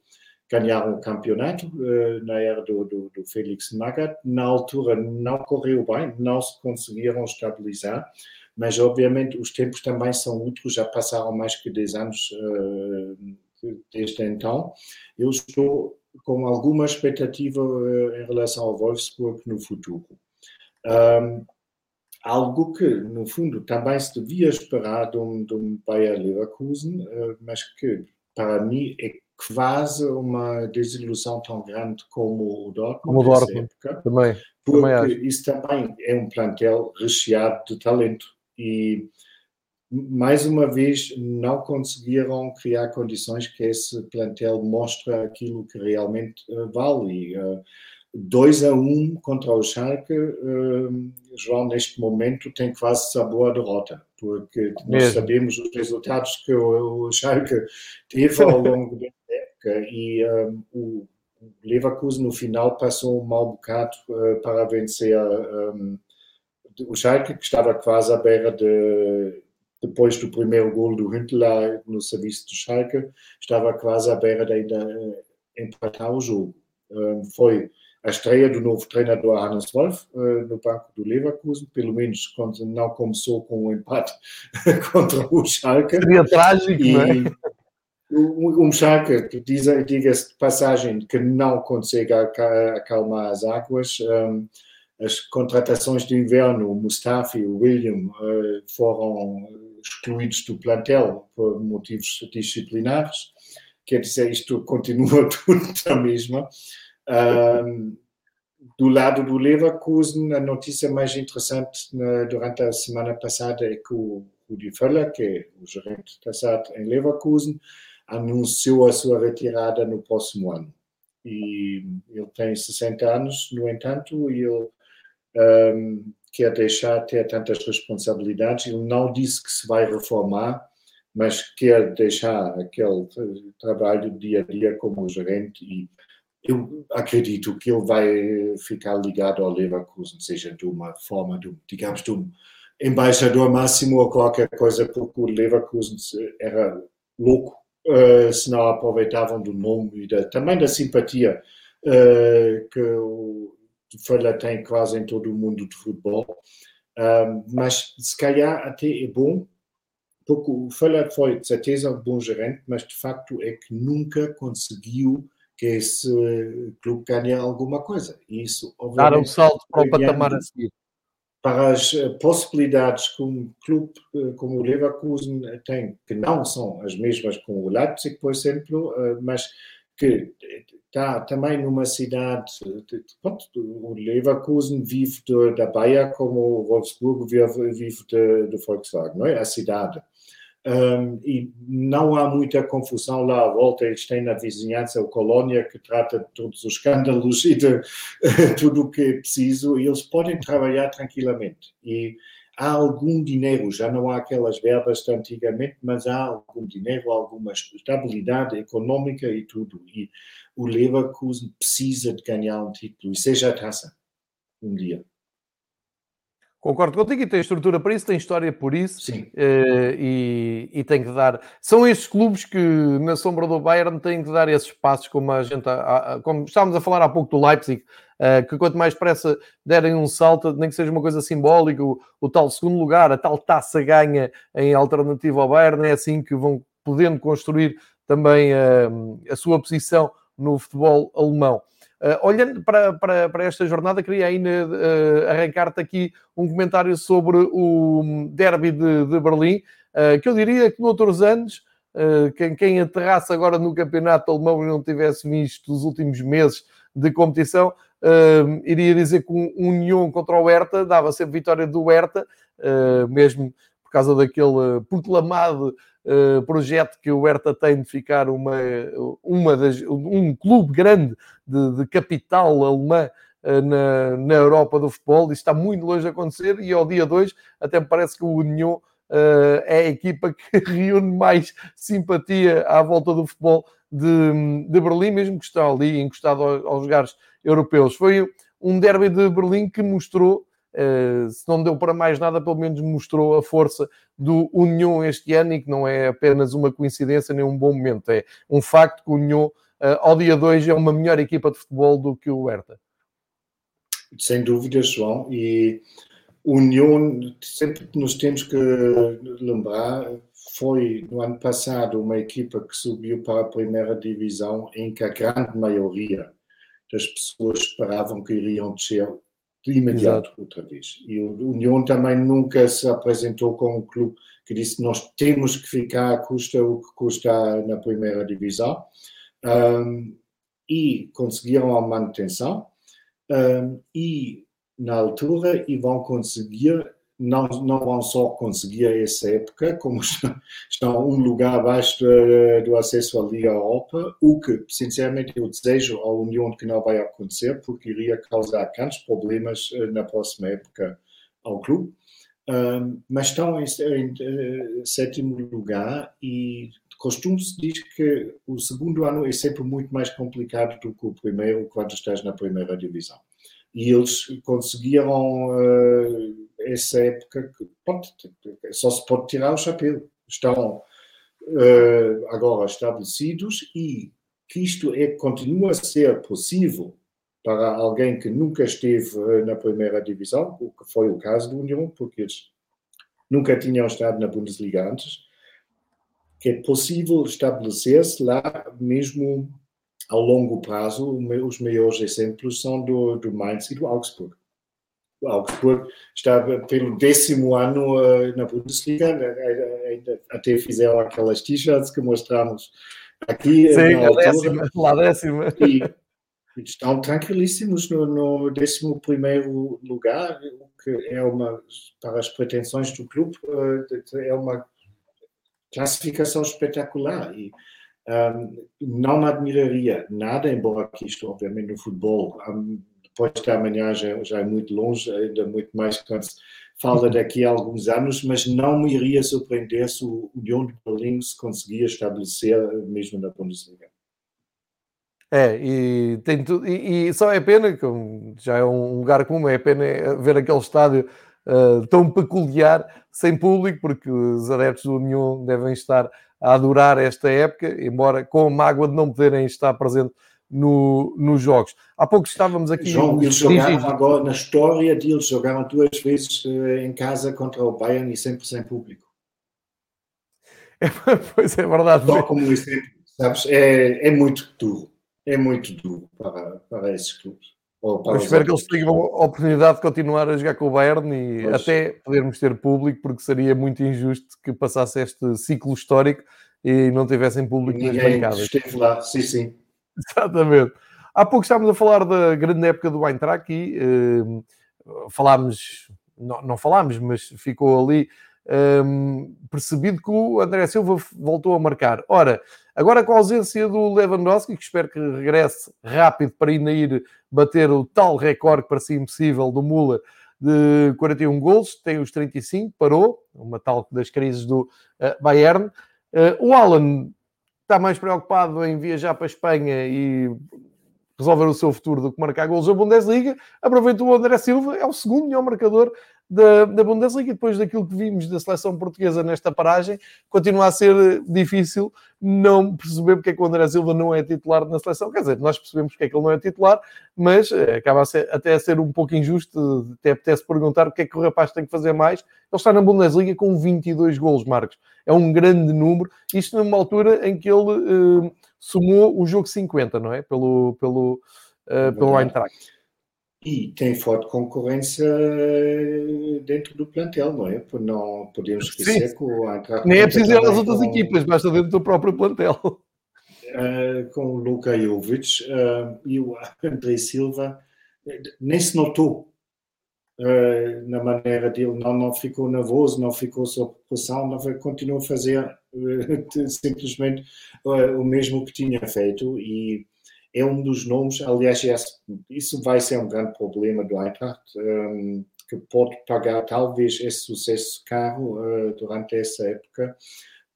ganharam o campeonato, uh, na era do, do, do Felix Magath. Na altura não correu bem, não se conseguiram estabilizar, mas obviamente os tempos também são outros, já passaram mais que 10 anos uh, desde então. Eu estou com alguma expectativa uh, em relação ao Wolfsburg no futuro. Um, algo que, no fundo, também se devia esperar de um, de um Bayer Leverkusen, mas que, para mim, é quase uma desilusão tão grande como o Dortmund. Como o Dortmund, época, também. Porque também isso também é um plantel recheado de talento e mais uma vez não conseguiram criar condições que esse plantel mostre aquilo que realmente uh, vale. Uh, 2 a 1 contra o Schalke, uh, João, neste momento tem quase sabor a derrota, porque nós sabemos os resultados que o, o Schalke teve ao longo época e um, o Leverkusen no final passou um mau bocado uh, para vencer um, o Schalke, que estava quase à beira de depois do primeiro gol do Hüntler no serviço do Schalke, estava quase à beira de ainda empatar o jogo. Um, foi a estreia do novo treinador Hannes Wolf uh, no banco do Leverkusen, pelo menos quando não começou com um empate contra o Schalke. Seria trágico, e, não é? Um Schalke, diga-se de passagem, que não consegue acalmar as águas. Um, as contratações de inverno, o Mustafi o William, uh, foram excluídos do plantel por motivos disciplinares. Quer dizer, isto continua tudo da mesma. Um, do lado do Leverkusen, a notícia mais interessante na, durante a semana passada é que o Rudi Völler, que é o gerente da SAT em Leverkusen, anunciou a sua retirada no próximo ano. E ele tem 60 anos, no entanto, e ele um, quer deixar ter tantas responsabilidades. Ele não disse que se vai reformar, mas quer deixar aquele trabalho dia a dia como gerente e eu acredito que ele vai ficar ligado ao Leverkusen, seja de uma forma, de, digamos, de um embaixador máximo ou qualquer coisa, porque o Leverkusen era louco se não aproveitavam do nome e da, também da simpatia uh, que o Folha tem quase em todo o mundo de futebol. Uh, mas se calhar até é bom, porque o Folha foi de certeza um bom gerente, mas de facto é que nunca conseguiu que esse clube ganhe alguma coisa. E isso, Dar um salto para o patamar a seguir. Para as eh, possibilidades que um clube eh, como o Leverkusen tem, que não são as mesmas com o Leipzig, por exemplo, eh, mas que está também numa cidade, pronto, o Leverkusen vive da Bayer como o Wolfsburg vive, de Volkswagen, não é? A cidade. Um, e não há muita confusão lá à volta. Eles têm na vizinhança o Colônia, que trata de todos os escândalos e de tudo o que é preciso, e eles podem trabalhar tranquilamente. E há algum dinheiro, já não há aquelas verbas de antigamente, mas há algum dinheiro, alguma estabilidade econômica e tudo. E o Leverkusen precisa de ganhar um título, e seja a taça, um dia. Concordo contigo e tem estrutura para isso, tem história por isso Sim. Uh, e, e, tem que dar. São estes clubes que, na sombra do Bayern, têm que dar esses passos, como a gente, como estávamos a falar há pouco do Leipzig, uh, que quanto mais pressa derem um salto, nem que seja uma coisa simbólica, o, o tal segundo lugar, a tal taça ganha em alternativa ao Bayern, é assim que vão podendo construir também uh, a sua posição no futebol alemão. Uh, olhando para, para, para, esta jornada, queria ainda uh, arrancar-te aqui um comentário sobre o derby de, de Berlim, uh, que eu diria que noutros anos, quem, quem aterrasse agora no campeonato alemão e não tivesse visto os últimos meses de competição, iria dizer que um União contra o Hertha dava sempre vitória do Hertha, mesmo por causa daquele proclamado uh, projeto que o Hertha tem de ficar uma, uma das, um clube grande de, de capital alemã uh, na, na Europa do futebol. Isso está muito longe de acontecer e ao dia 2 até me parece que o União Uh, é a equipa que reúne mais simpatia à volta do futebol de, de Berlim, mesmo que está ali encostado aos, aos lugares europeus. Foi um derby de Berlim que mostrou se não deu para mais nada, pelo menos mostrou a força do União este ano e que não é apenas uma coincidência nem um bom momento. É um facto que o União, uh, ao dia 2, é uma melhor equipa de futebol do que o Hertha. Sem dúvida, João. E o União, sempre nos temos que lembrar, foi no ano passado uma equipa que subiu para a primeira divisão em que a grande maioria das pessoas esperavam que iriam descer de imediato Exato. outra vez. E o União também nunca se apresentou como um clube que disse nós temos que ficar, custa o que custa na primeira divisão. Um, e conseguiram a manutenção um, e na altura e vão conseguir não, não vão só conseguir essa época, como estão um lugar abaixo do, acesso à Liga Europa, o que, sinceramente, eu desejo à União que não vai acontecer, porque iria causar grandes problemas eh, na próxima época ao clube. Mas estão em, em, em, eh, sétimo lugar e costume-se diz que o segundo ano é sempre muito mais complicado do que o primeiro quando estás na primeira divisão. E eles conseguiram uh, essa época que pode, só se pode tirar o chapéu. Estão uh, agora estabelecidos e que isto é, continua a ser possível para alguém que nunca esteve uh, na primeira divisão, o que foi o caso do União, porque eles nunca tinham estado na Bundesliga antes, que é possível estabelecer-se lá mesmo ao longo prazo. Os maiores exemplos são do, do Mainz e do Augsburg. Augsburg está pelo décimo ano uh, na Bundesliga, né, ainda até fizeram aquelas t-shirts que mostramos aqui. Sim, a décima, lá décima. E estão tranquilíssimos no, no décimo primeiro lugar, o que é uma, para as pretensões do clube, é uma classificação espetacular. E, não me admiraria nada, embora aqui estou obviamente no futebol, um, depois de amanhã já, já é muito longe, ainda muito mais quando fala daqui a alguns anos, mas não me iria surpreender se o União de Berlim se conseguia estabelecer mesmo na Bundesliga. É, e, tem tudo, e, e, só é pena, que já é um lugar comum, é pena ver aquele estádio uh, tão peculiar sem público, porque os adeptos do União devem estar a adorar esta época, embora com a mágoa de não poderem estar presente no, nos jogos. Há pouco estávamos aqui. João, eles jogaram agora, na história deles, jogaram duas vezes uh, em casa contra o Bayern e sempre sem público. É, pois é verdade. Só como exemplo, sabes? É, é muito duro. É muito duro para, para esses clubes. Eu espero que eles tenham a oportunidade de continuar a jogar com o Bayern e pois. até podermos ter público, porque seria muito injusto que passasse este ciclo histórico e não tivessem público Ninguém nas bancadas. esteve lá, sim, sim. Exatamente. Há pouco estávamos a falar da grande época do Eintracht e uh, falámos, não, não, falámos, mas ficou ali um, percebido que o André Silva voltou a marcar. Ora, agora com a ausência do Lewandowski, que espero que regresse rápido para ainda ir bater o tal recorde que parecia impossível do Müller de 41 gols, tem os 35, parou, uma tal das crises do uh, Bayern. Uh, o Alan está mais preocupado em viajar para a Espanha e resolver o seu futuro do que marcar gols na Bundesliga. Aproveitou o André Silva, é o segundo melhor marcador da, da Bundesliga. Depois daquilo que vimos da seleção portuguesa nesta paragem, continua a ser difícil não perceber porque é que o André Silva não é titular na seleção. Quer dizer, nós percebemos porque é que ele não é titular, mas eh, acaba a ser, até a ser um pouco injusto. Até apetece perguntar o que é que o rapaz tem que fazer mais. Ele está na Bundesliga com 22 golos, Marcos. É um grande número. Isto numa altura em que ele uh, somou o jogo 50, não é? Pelo, pelo, uh, pelo Eintracht. E tem forte concorrência eh, dentro do plantel, não é? Não podemos esquecer Sim. que o Eintracht... Nem é preciso ir às outras com, equipas, basta dentro do próprio plantel. Uh, com o Luka Jovic uh, e o André Silva, nem se notou uh, na maneira dele, não, não ficou nervoso, não ficou sob pressão, não foi, continuou a fazer simplesmente o mesmo que tinha feito e é um dos nomes, aliás, isso vai ser um grande problema do Eintracht, um, que pode pagar talvez esse sucesso caro uh, durante essa época,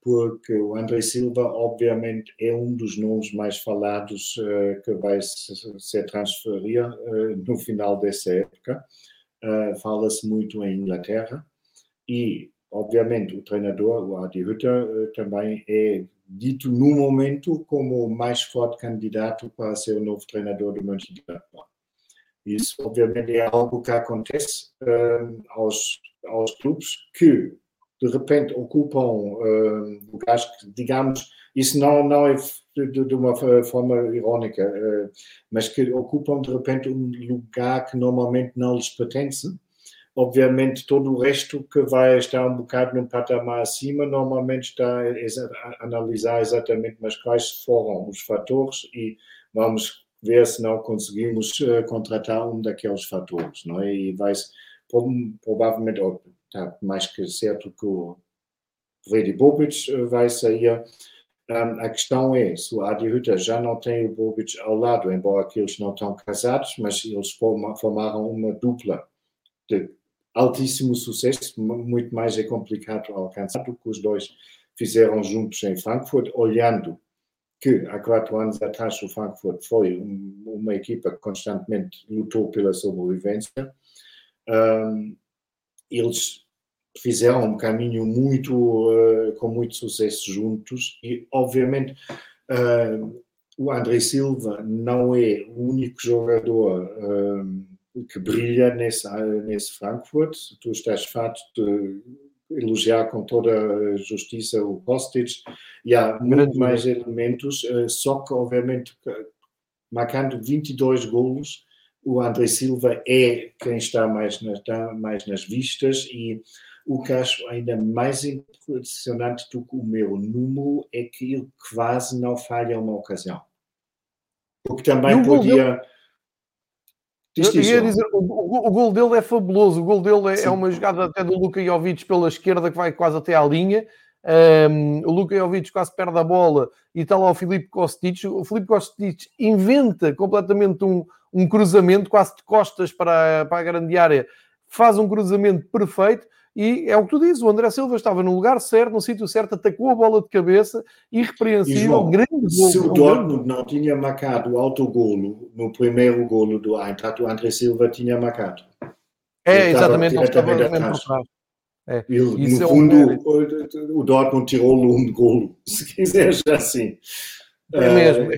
porque o André Silva, obviamente, é um dos nomes mais falados uh, que vai ser transferir uh, no final dessa época. Fala-se muito em Inglaterra e, obviamente, o treinador, o Adi Hütter, também é dito no momento como o mais forte candidato para ser o novo treinador do Mönchengladbach. Isso, obviamente, é algo que acontece uh, aos, aos clubes que, de repente, ocupam uh, lugares que, digamos, isso não, não é de, de uma forma irónica, uh, mas que ocupam, de repente, um lugar que normalmente não lhes pertence Obviamente, todo o resto que vai estar um bocado num patamar acima, normalmente está a analisar exatamente mas quais foram os fatores e vamos ver se não conseguimos eh, contratar um daqueles fatores, não é? E vai provavelmente, está mais que certo que o Freddy Bobic eh, vai sair. A questão é, se o Adi Hütter já não tem o Bobic ao lado, embora eles não estão casados, mas eles formaram uma dupla de altíssimo sucesso, muito mais é complicado alcançar do que os dois fizeram juntos em Frankfurt, olhando que há quatro anos atrás o Frankfurt foi uma equipa que constantemente lutou pela sobrevivência. Um, eles fizeram um caminho muito uh, com muito sucesso juntos e obviamente uh, o André Silva não é o único jogador que brilha nesse, nesse Frankfurt. Tu estás farto de elogiar com toda a justiça o Kostic e há muito mais elementos, eh, só que obviamente marcando 22 golos, o André Silva é quem está mais, nas, está mais nas vistas e o que acho ainda mais impressionante do que o meu número é que ele quase não falha uma ocasião. Porque também podia... Eu ia dizer, o, o, o, gol dele é fabuloso. O gol dele é, é, uma jogada até do Luka Jovic pela esquerda que vai quase até à linha. Um, o Luka Jovic quase perde a bola e está lá o Filipe Kostic. O Filipe Kostic inventa completamente um, um cruzamento, quase de costas para, para a grande área. Faz um cruzamento perfeito e é o que tu dizes, o André Silva estava no lugar certo, no sítio certo, atacou a bola de cabeça, irrepreensível, grande gol. Se o Dortmund não tinha marcado o autogolo no primeiro golo do Eintracht, o André Silva tinha marcado. É, exatamente, ele estava atrás. É. E, no é fundo, é o Dortmund tirou-lhe um golo, se quiseres assim. É mesmo. Uh,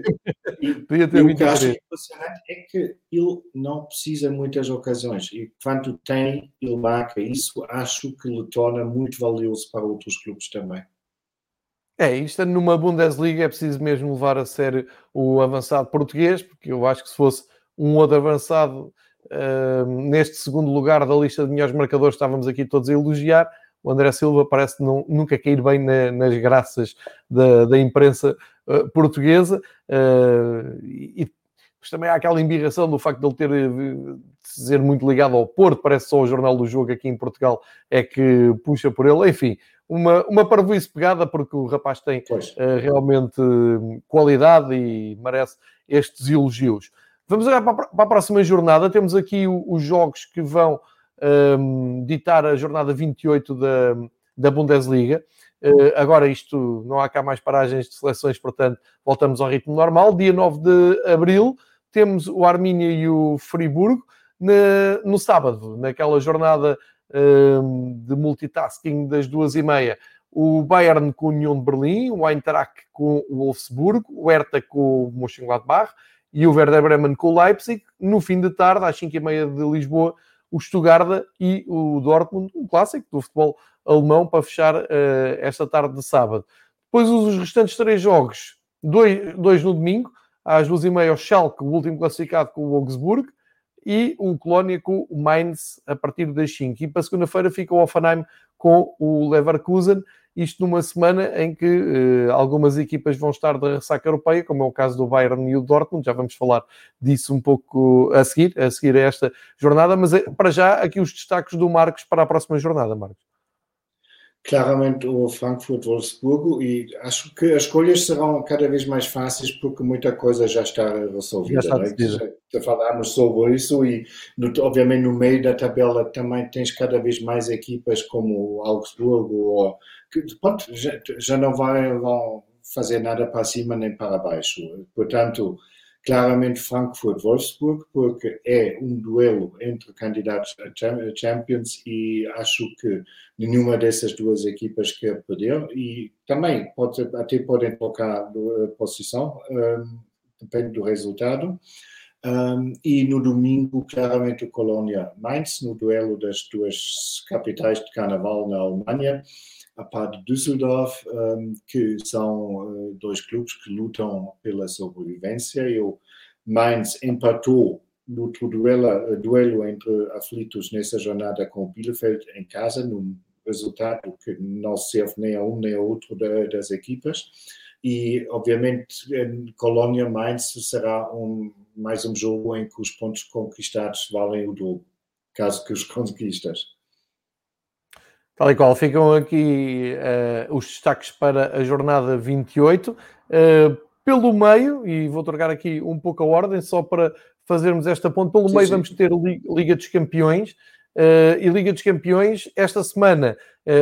e, e o que acho impressionante é que ele não precisa muitas ocasiões e quando tem, ele marca. Isso acho que lhe torna muito valioso para outros clubes também. É, isto numa Bundesliga é preciso mesmo levar a sério o avançado português, porque eu acho que se fosse um outro avançado uh, neste segundo lugar da lista de melhores marcadores, estávamos aqui todos a elogiar o André Silva parece não, nunca cair bem na, nas graças da, da imprensa uh, portuguesa uh, e, mas também há aquela embirração do facto de ele ter eh, de ser muito ligado ao Porto, parece só o Jornal do Jogo aqui em Portugal é que puxa por ele, enfim, uma, uma parvoíce pegada porque o rapaz tem uh, realmente qualidade e merece estes elogios. Vamos olhar para a, próxima jornada, temos aqui os jogos que vão um, ditar a jornada 28 da, da Bundesliga. Uh, agora isto, não há cá mais paragens de seleções, portanto, voltamos ao ritmo normal. Dia 9 de Abril, temos o Armínia e o Friburgo. No sábado, naquela jornada de multitasking das duas e meia, o Bayern com o União de Berlim, o Eintracht com o Wolfsburg, o Hertha com o Mönchengladbach e o Werder Bremen com o Leipzig. No fim de tarde, às 5h30 de Lisboa, o Stuttgart e o Dortmund, um clássico do futebol alemão, para fechar uh, esta tarde de sábado. Depois os restantes três jogos, dois, dois no domingo, às duas e meia o Schalke, o último classificado com o Augsburg, e o Colónia com o Mainz a partir das 5. E para segunda-feira fica o Offenheim com o Leverkusen, isto numa semana em que uh, algumas equipas vão estar da ressaca europeia, como é o caso do Bayern e o Dortmund, já vamos falar disso um pouco a seguir, a seguir a esta jornada, mas eh, para já aqui os destaques do Marcos para a próxima jornada, Marcos claramente o Frankfurt-Wolfsburgo e acho que as escolhas serão cada vez mais fáceis porque muita coisa já está resolvida. Já, está né? já falámos sobre isso e obviamente no meio da tabela também tens cada vez mais equipas como o Augsburgo ou, pronto, já, já não vai, vão fazer nada para cima nem para baixo. Portanto, claramente Frankfurt-Wolfsburg, porque é um duelo entre candidatos a Champions e acho que nenhuma dessas duas equipas quer perder e também pode, até podem trocar de posição, um, depende do resultado. Um, e no domingo, claramente, o Colônia Mainz, no duelo das duas capitais de carnaval na Alemanha a par de Düsseldorf, um, que são uh, dois clubes que lutam pela sobrevivência. E o Mainz empatou no duelo, duelo entre aflitos nessa jornada com o Bielefeld em casa, num resultado que não serve nem a um nem a outro da, das equipas. E, obviamente, em Colônia, Mainz será um, mais um jogo em que os pontos conquistados valem o dobro, caso que os conquistas. Tal e qual, ficam aqui uh, os destaques para a jornada 28. Uh, eh, pelo meio, e vou trocar aqui um pouco a ordem, só para fazermos esta ponta, pelo sim, meio sim. vamos ter Liga dos Campeões. Uh, e Liga dos Campeões, esta semana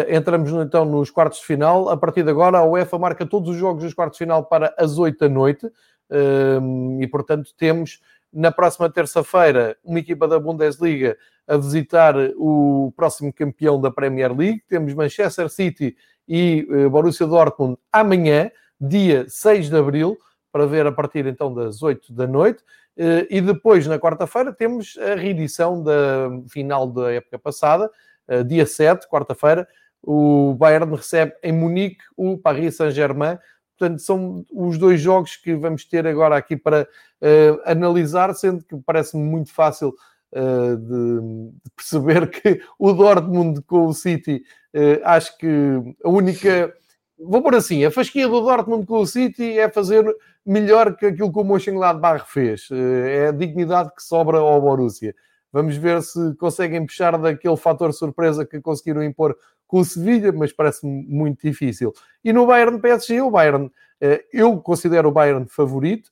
entramos então nos quartos de final. A partir de agora, a UEFA marca todos os jogos dos quartos de final para as 8 da noite. e portanto, temos na próxima terça-feira uma equipa da Bundesliga a visitar o próximo campeão da Premier League. Temos Manchester City e uh, Borussia Dortmund amanhã, dia 6 de abril, para ver a partir então das 8 da noite. Uh, e depois, na quarta-feira, temos a reedição da final da época passada, uh, dia 7, quarta-feira. O Bayern recebe em Munique o Paris Saint-Germain. Portanto, são os dois jogos que vamos ter agora aqui para analisar, sendo que parece-me muito fácil de, de, perceber que o Dortmund com o City, uh, acho que a única. Vou pôr assim, a fasquia do Dortmund com o City é fazer melhor que aquilo que o Mönchengladbach fez. Uh, é a dignidade que sobra ao Borussia. Vamos ver se conseguem puxar daquele fator surpresa que conseguiram impor com o Sevilha, mas parece-me muito difícil. E no Bayern PSG, o Bayern, eu considero o Bayern favorito,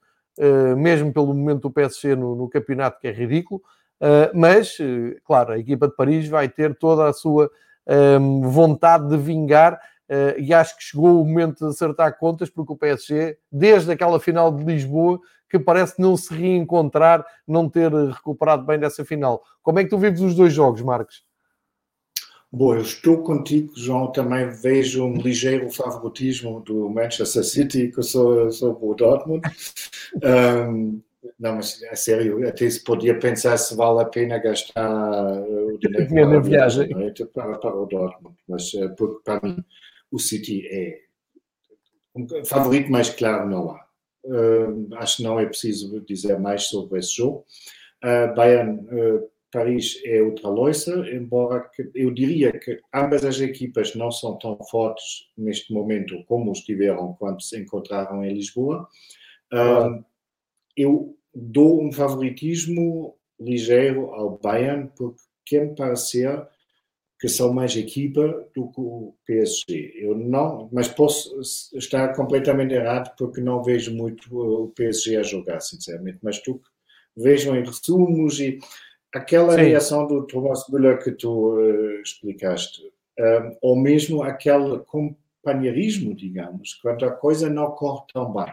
mesmo pelo momento do PSG no, no campeonato, que é ridículo. Ah, mas, eh, claro, a equipa de Paris vai ter toda a sua um, vontade de vingar uh, e acho que chegou o momento de acertar contas porque o PSG, desde aquela final de Lisboa, que parece não se reencontrar, não ter recuperado bem dessa final. Como é que tu vives os dois jogos, Marcos? Bom, eu estou contigo, João. Também vejo um ligeiro favoritismo do Manchester City, que eu sou, sou o Dortmund. Um, Não, mas a sério, até se podia pensar se vale a pena gastar o dinheiro na viagem, viagem é? para, para o Dortmund, mas eh, porque para mim o City é um favorito, mas claro, não há. Uh, acho que não é preciso dizer mais sobre esse jogo. Uh, Bayern, uh, Paris é outra loiça, embora eu diria que ambas as equipas não são tão fortes neste momento como estiveram quando se encontraram em Lisboa. Eu dou um favoritismo ligeiro ao Bayern, porque quer parecer que são mais equipa do que o PSG. Eu não, mas posso estar completamente errado porque não vejo muito o PSG a jogar, sinceramente. Mas tu vejam em resumos e aquela Sim. reação do Thomas Müller que tu uh, explicaste, um, ou mesmo aquele companheirismo, digamos, quando a coisa não corre tão bem.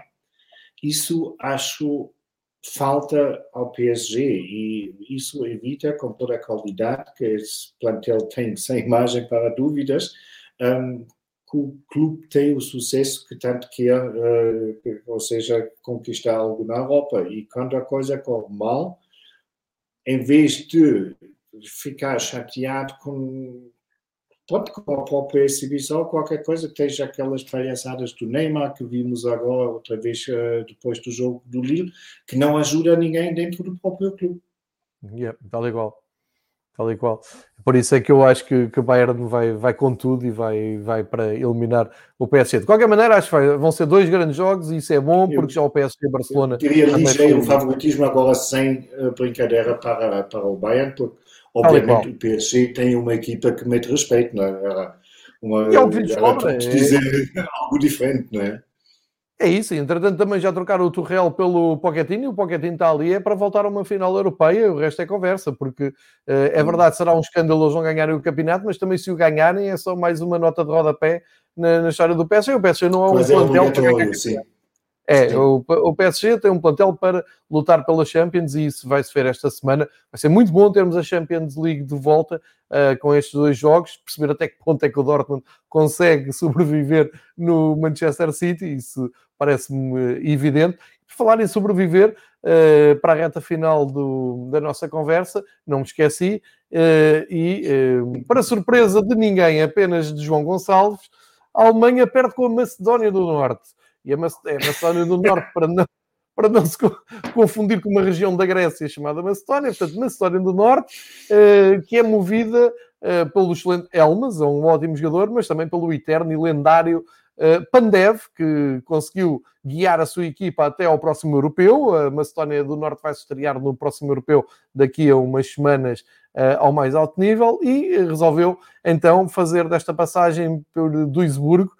Isso acho falta ao PSG e isso evita, com toda a qualidade que esse plantel tem, sem margem para dúvidas, um, que o clube tem o sucesso que tanto quer, uh, ou seja, conquistar algo na Europa. E quando a coisa corre mal, em vez de ficar chateado com, pode com a própria exibição, qualquer coisa, esteja aquelas palhaçadas do Neymar que vimos agora, outra vez uh, depois do jogo do Lille, que não ajuda ninguém dentro do próprio clube. Yeah, tal igual. Tal e qual. Por isso é que eu acho que, que o Bayern vai, vai com tudo e vai, vai para eliminar o PSG. De qualquer maneira, acho que vai, vão ser dois grandes jogos e isso é bom, porque já o PSG e Barcelona. Eu queria ligeiro favoritismo agora sem uh, brincadeira para, para o Bayern, porque Obviamente o PSG tem uma equipa que mete respeito, não é? Uma, e é o que lhes sobra. É... dizer algo diferente, não é? É isso, entretanto também já trocaram o Torreal pelo Pochettino e o Pochettino está ali é para voltar a uma final europeia, o resto é conversa, porque uh, é verdade, será um escândalo eles não ganharem o campeonato, mas também se o ganharem é só mais uma nota de rodapé na, na história do PSG. O PSG não é um mas plantel é que sim. É, o, o, PSG tem um plantel para lutar pela Champions e isso vai se ver esta semana. Vai ser muito bom termos a Champions League de volta uh, com estes dois jogos, perceber até que ponto é que o Dortmund consegue sobreviver no Manchester City, isso parece-me evidente. Por falar em sobreviver, uh, para a reta final do, da nossa conversa, não me esqueci, uh, e para surpresa de ninguém, apenas de João Gonçalves, a Alemanha perde com a Macedónia do Norte e a Macedónia do Norte, para não, para não se confundir com uma região da Grécia chamada Macedónia, portanto, Macedónia do Norte, eh, que é movida eh, pelo excelente Elmas, um ótimo jogador, mas também pelo eterno e lendário eh, Pandev, que conseguiu guiar a sua equipa até ao próximo europeu. A Macedónia do Norte vai se estrear no próximo europeu daqui a umas semanas ao mais alto nível e resolveu então fazer desta passagem por Duisburgo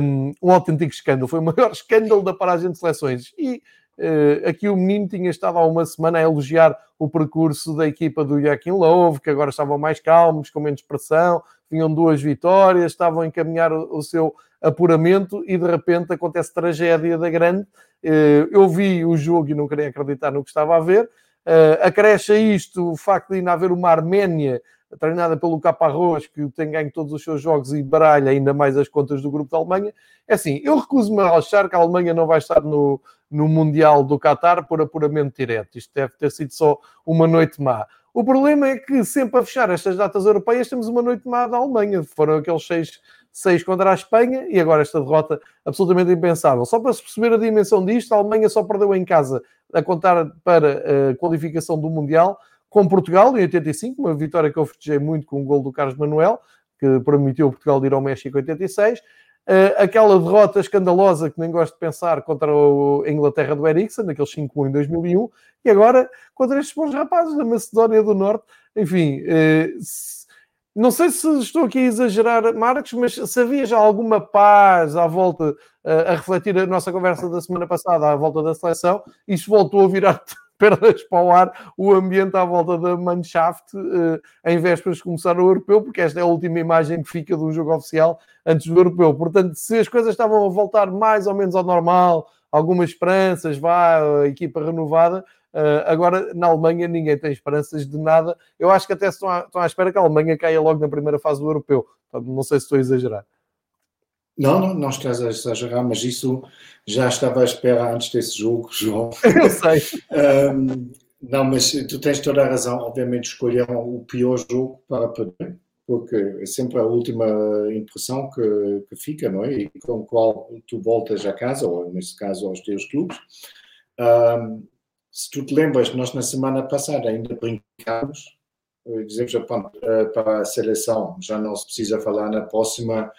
um, um autêntico escândalo. Foi o maior escândalo da paragem de seleções. E uh, aqui o menino tinha estado há uma semana a elogiar o percurso da equipa do Joaquim Love, que agora estavam mais calmos, com menos pressão, vinham duas vitórias, estavam a encaminhar o, o seu apuramento e de repente acontece tragédia da grande. Uh, eu vi o jogo e não queria acreditar no que estava a ver. Uh, acresce a isto o facto de ainda haver uma Arménia treinada pelo Caparrós, que tem ganho todos os seus jogos e baralha ainda mais as contas do grupo da Alemanha. É assim, eu recuso-me a achar que a Alemanha não vai estar no, no Mundial do Qatar por apuramento direto. Isto deve ter sido só uma noite má. O problema é que sempre a fechar estas datas europeias temos uma noite má da Alemanha. Foram aqueles seis, seis contra a Espanha e agora esta derrota absolutamente impensável. Só para se perceber a dimensão disto, a Alemanha só perdeu em casa a contar para a qualificação do Mundial com Portugal em 85, uma vitória que eu festejei muito com o gol do Carlos Manuel, que permitiu Portugal ir ao México em 86. Uh, eh, aquela derrota escandalosa que nem gosto de pensar contra a Inglaterra do Eriksen, naqueles 5-1 em 2001, e agora contra estes bons rapazes da Macedónia do Norte. Enfim, uh, se, não sei se estou aqui a exagerar, Marcos, mas se havia já alguma paz à volta, uh, a refletir a nossa conversa da semana passada, à volta da seleção, isto voltou a virar perdas para o ar o ambiente à volta da Mannschaft uh, em vésperas de começar o europeu, porque esta é a última imagem que fica do jogo oficial antes do europeu. Portanto, se as coisas estavam a voltar mais ou menos ao normal, algumas esperanças, vá, a equipa renovada, uh, agora na Alemanha ninguém tem esperanças de nada. Eu acho que até estão à, estão à espera que a Alemanha caia logo na primeira fase do europeu. Não sei se estou a exagerar. Não, não, não estás a exagerar, mas isso já estava à espera antes desse jogo, João. Eu sei. um, não, mas tu tens toda a razão. Obviamente escolheram o pior jogo para perder, porque é sempre a última impressão que, que fica, não é? E com a qual tu voltas a casa, ou nesse caso aos teus clubes. Um, se tu te lembras, nós na semana passada ainda brincámos, eh, dizemos eh, para a seleção, já não se precisa falar na próxima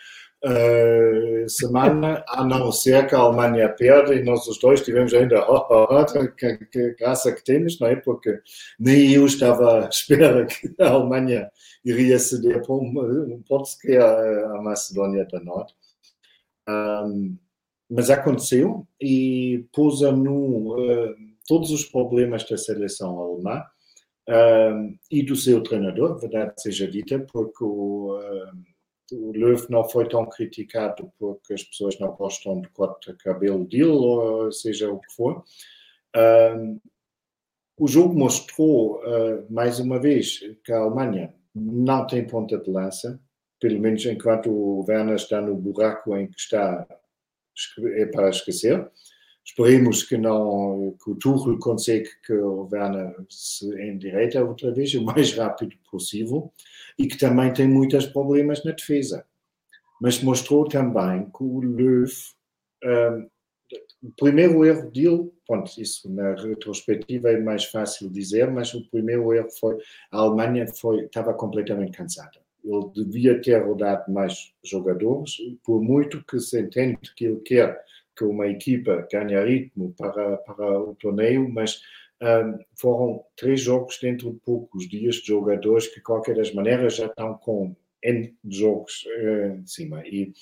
uh, semana, a não ser que a Alemanha perde, e nós os dois tivemos ainda, oh, oh, oh, que, que, graça que temos, não é? Porque nem eu estava à espera que a Alemanha iria ceder por um, ponto sequer a Macedónia do Norte. Um, mas aconteceu e pôs a nu uh, todos os problemas da seleção alemã uh, e do seu treinador, verdade seja dita, porque o, uh, o Löw não foi tão criticado porque as pessoas não gostam de corte de cabelo dele, ou seja o que for. O jogo mostrou, uh, mais uma vez, que a Alemanha não tem ponta de lança, pelo menos enquanto o Werner está no buraco em que está é para esquecer. Esperemos que não que o Tuchel consiga que o Werner se endireita outra vez o mais rápido possível e que também tem muitos problemas na defesa. Mas mostrou também que o Löw um, o primeiro erro dele, pronto, isso na retrospectiva é mais fácil dizer, mas o primeiro erro foi a Alemanha foi, estava completamente cansada. Ele devia ter rodado mais jogadores, por muito que se entende que ele quer que uma equipa ganhe ritmo para, para o torneio, mas um, foram três jogos dentro de poucos dias de jogadores que, de qualquer das maneiras, já estão com N jogos uh, em cima. E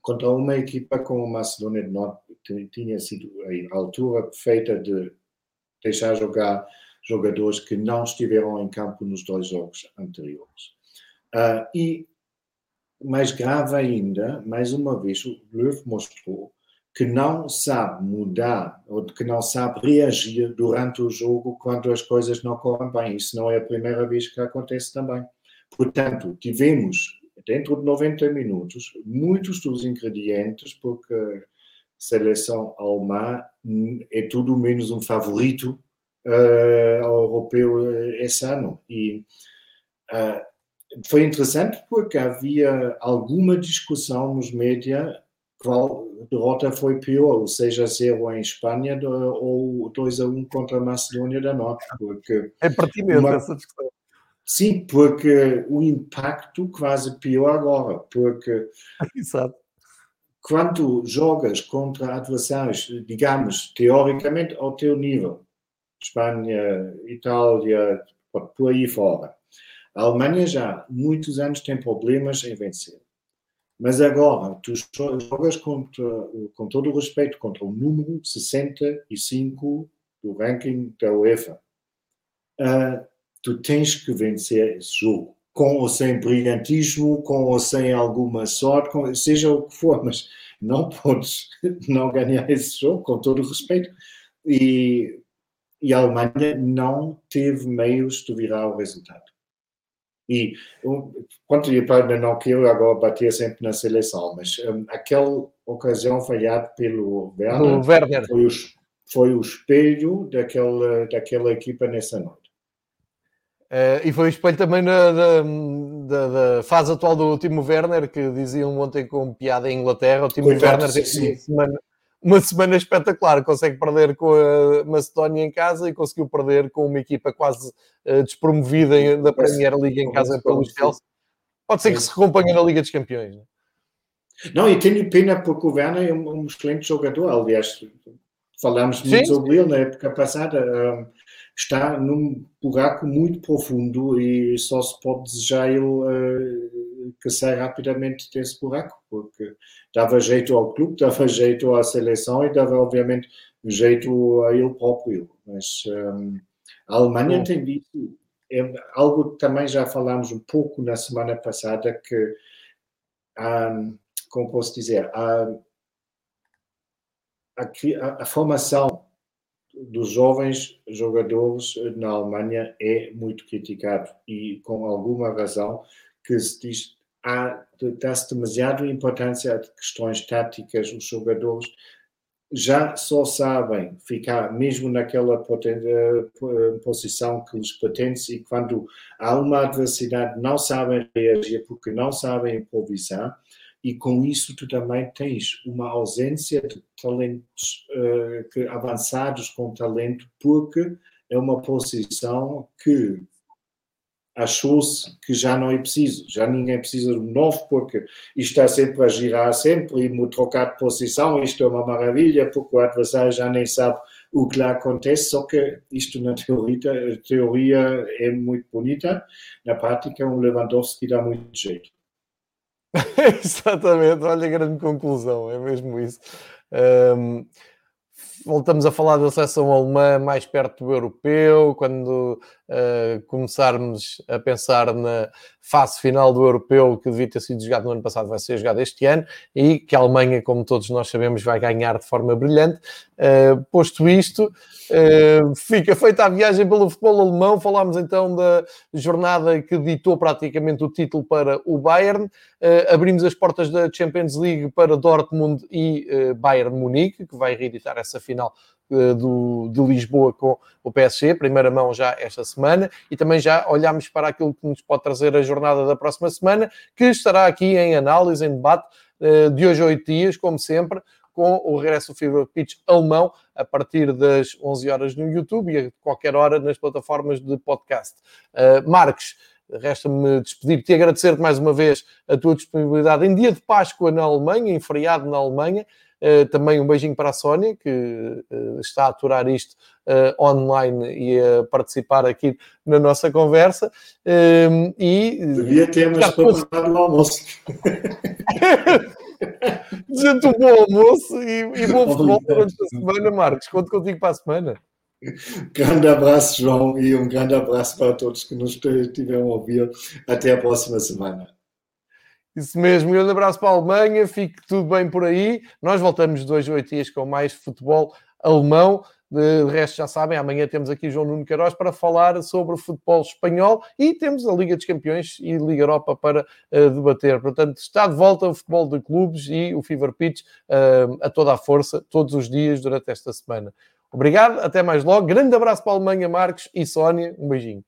contra uma equipa como a Macedônia do Norte, tinha sido a altura perfeita de deixar jogar jogadores que não estiveram em campo nos dois jogos anteriores. Uh, e mais grave ainda, mais uma vez, o Löw mostrou que não sabe mudar ou que não sabe reagir durante o jogo quando as coisas não correm bem. Isso não é a primeira vez que acontece também. Portanto, tivemos, dentro de 90 minutos, muitos dos ingredientes, porque a seleção alemã é tudo menos um favorito uh, europeu esse ano. E uh, foi interessante porque havia alguma discussão nos média qual derrota foi pior, ou seja, 0 em Espanha ou 2 a 1 contra a Macedônia da Norte. Porque é pertinente uma... essa discussão. Sim, porque o impacto quase pior agora, porque Exato. quando jogas contra adversários, digamos, teoricamente ao teu nível, Espanha, Itália, por aí fora, a Alemanha já há muitos anos tem problemas em vencer. Mas agora, tu jogas contra, com todo o respeito contra o número 65 do ranking da UEFA. Uh, tu tens que vencer esse jogo. Com ou sem brilhantismo, com ou sem alguma sorte, com, seja o que for, mas não podes não ganhar esse jogo, com todo o respeito. E, e a Alemanha não teve meios de virar o resultado. E quanto eu para não quero agora bater sempre na seleção, mas um, aquela ocasião falhada pelo Werner, Werner. Foi, o, foi o espelho daquela, daquela equipa nessa noite. Uh, e foi o espelho também na, da, da, da, fase atual do Timo Werner, que diziam ontem com piada em Inglaterra. O Timo Werner teve uma semana, uma semana espetacular. Consegue perder com a Macedónia em casa e conseguiu perder com uma equipa quase uh, despromovida da Premier League em casa pelo Chelsea. Pode ser que se acompanhe na Liga dos Campeões. Não, é? não e tenho pena porque o Werner é um, um excelente jogador. Aliás, falámos muito Sim. sobre ele na época passada. Um, está num buraco muito profundo e só se pode desejar ele uh, que saia rapidamente desse buraco, porque dava jeito ao clube, dava jeito à seleção e dava, obviamente, jeito a ele próprio. Mas um, a Alemanha Bom. tem visto é algo que também já falámos um pouco na semana passada, que, um, como posso dizer, a, a, a formação dos jovens jogadores na Alemanha é muito criticado e com alguma razão que se diz há dá-se demasiada importância a questões táticas. Os jogadores já só sabem ficar mesmo naquela eh, posição que lhes pertence e quando há uma adversidade não sabem reagir porque não sabem improvisar e com isso tu também tens uma ausência de talentos uh, que, avançados com talento, porque é uma posição que achou-se que já não é preciso, já ninguém precisa de novo, porque isto está sempre a girar sempre e trocar de posição, isto é uma maravilha, porque o adversário já nem sabe o que lá acontece, só que isto na teoria, teoria é muito bonita, na prática um Lewandowski dá muito jeito. Exatamente, olha a grande conclusão, é mesmo isso. Um, voltamos a falar da seleção alemã mais perto do europeu, quando uh, começarmos a pensar na fase final do europeu que devia ter sido jogado no ano passado, vai ser jogado este ano e que a Alemanha, como todos nós sabemos, vai ganhar de forma brilhante. Uh, posto isto, uh, fica feita a viagem pelo futebol alemão. Falámos então da jornada que ditou praticamente o título para o Bayern. abrimos as portas da Champions League para Dortmund e Bayern Munique, que vai reeditar essa final eh, do, de Lisboa com o PSG, primeira mão já esta semana, e também já olhamos para aquilo que nos pode trazer a jornada da próxima semana, que estará aqui em análise, em debate, eh, de hoje a oito dias, como sempre, com o regresso do Fever Pitch alemão a partir das 11 horas no YouTube e a qualquer hora nas plataformas de podcast. Uh, Marcos, resta-me despedir-te e agradecer-te mais uma vez a tua disponibilidade em dia de Páscoa na Alemanha, em feriado na Alemanha, também um beijinho para a Sónia, que uh, está a aturar isto uh, online e a participar aqui na nossa conversa. Ehm, e, Devia ter mais para no almoço. Desejo um bom almoço e, e bom futebol durante a semana, Marcos. Conto contigo para a semana. Grande abraço, João, e um grande abraço para todos que nos estiveram a ouvir. Até a próxima semana. Isso mesmo, um grande abraço para a Alemanha, fique tudo bem por aí. Nós voltamos dois oito dias com mais futebol alemão. De resto, já sabem, amanhã temos aqui João Nuno Queiroz para falar sobre futebol espanhol e temos a Liga dos Campeões e Liga Europa para uh, debater. Portanto, está de volta o futebol de clubes e o Fever Pitch uh, a toda a força, todos os dias durante esta semana. Obrigado, até mais logo. Grande abraço para a Alemanha, Marcos e Sónia. Um beijinho.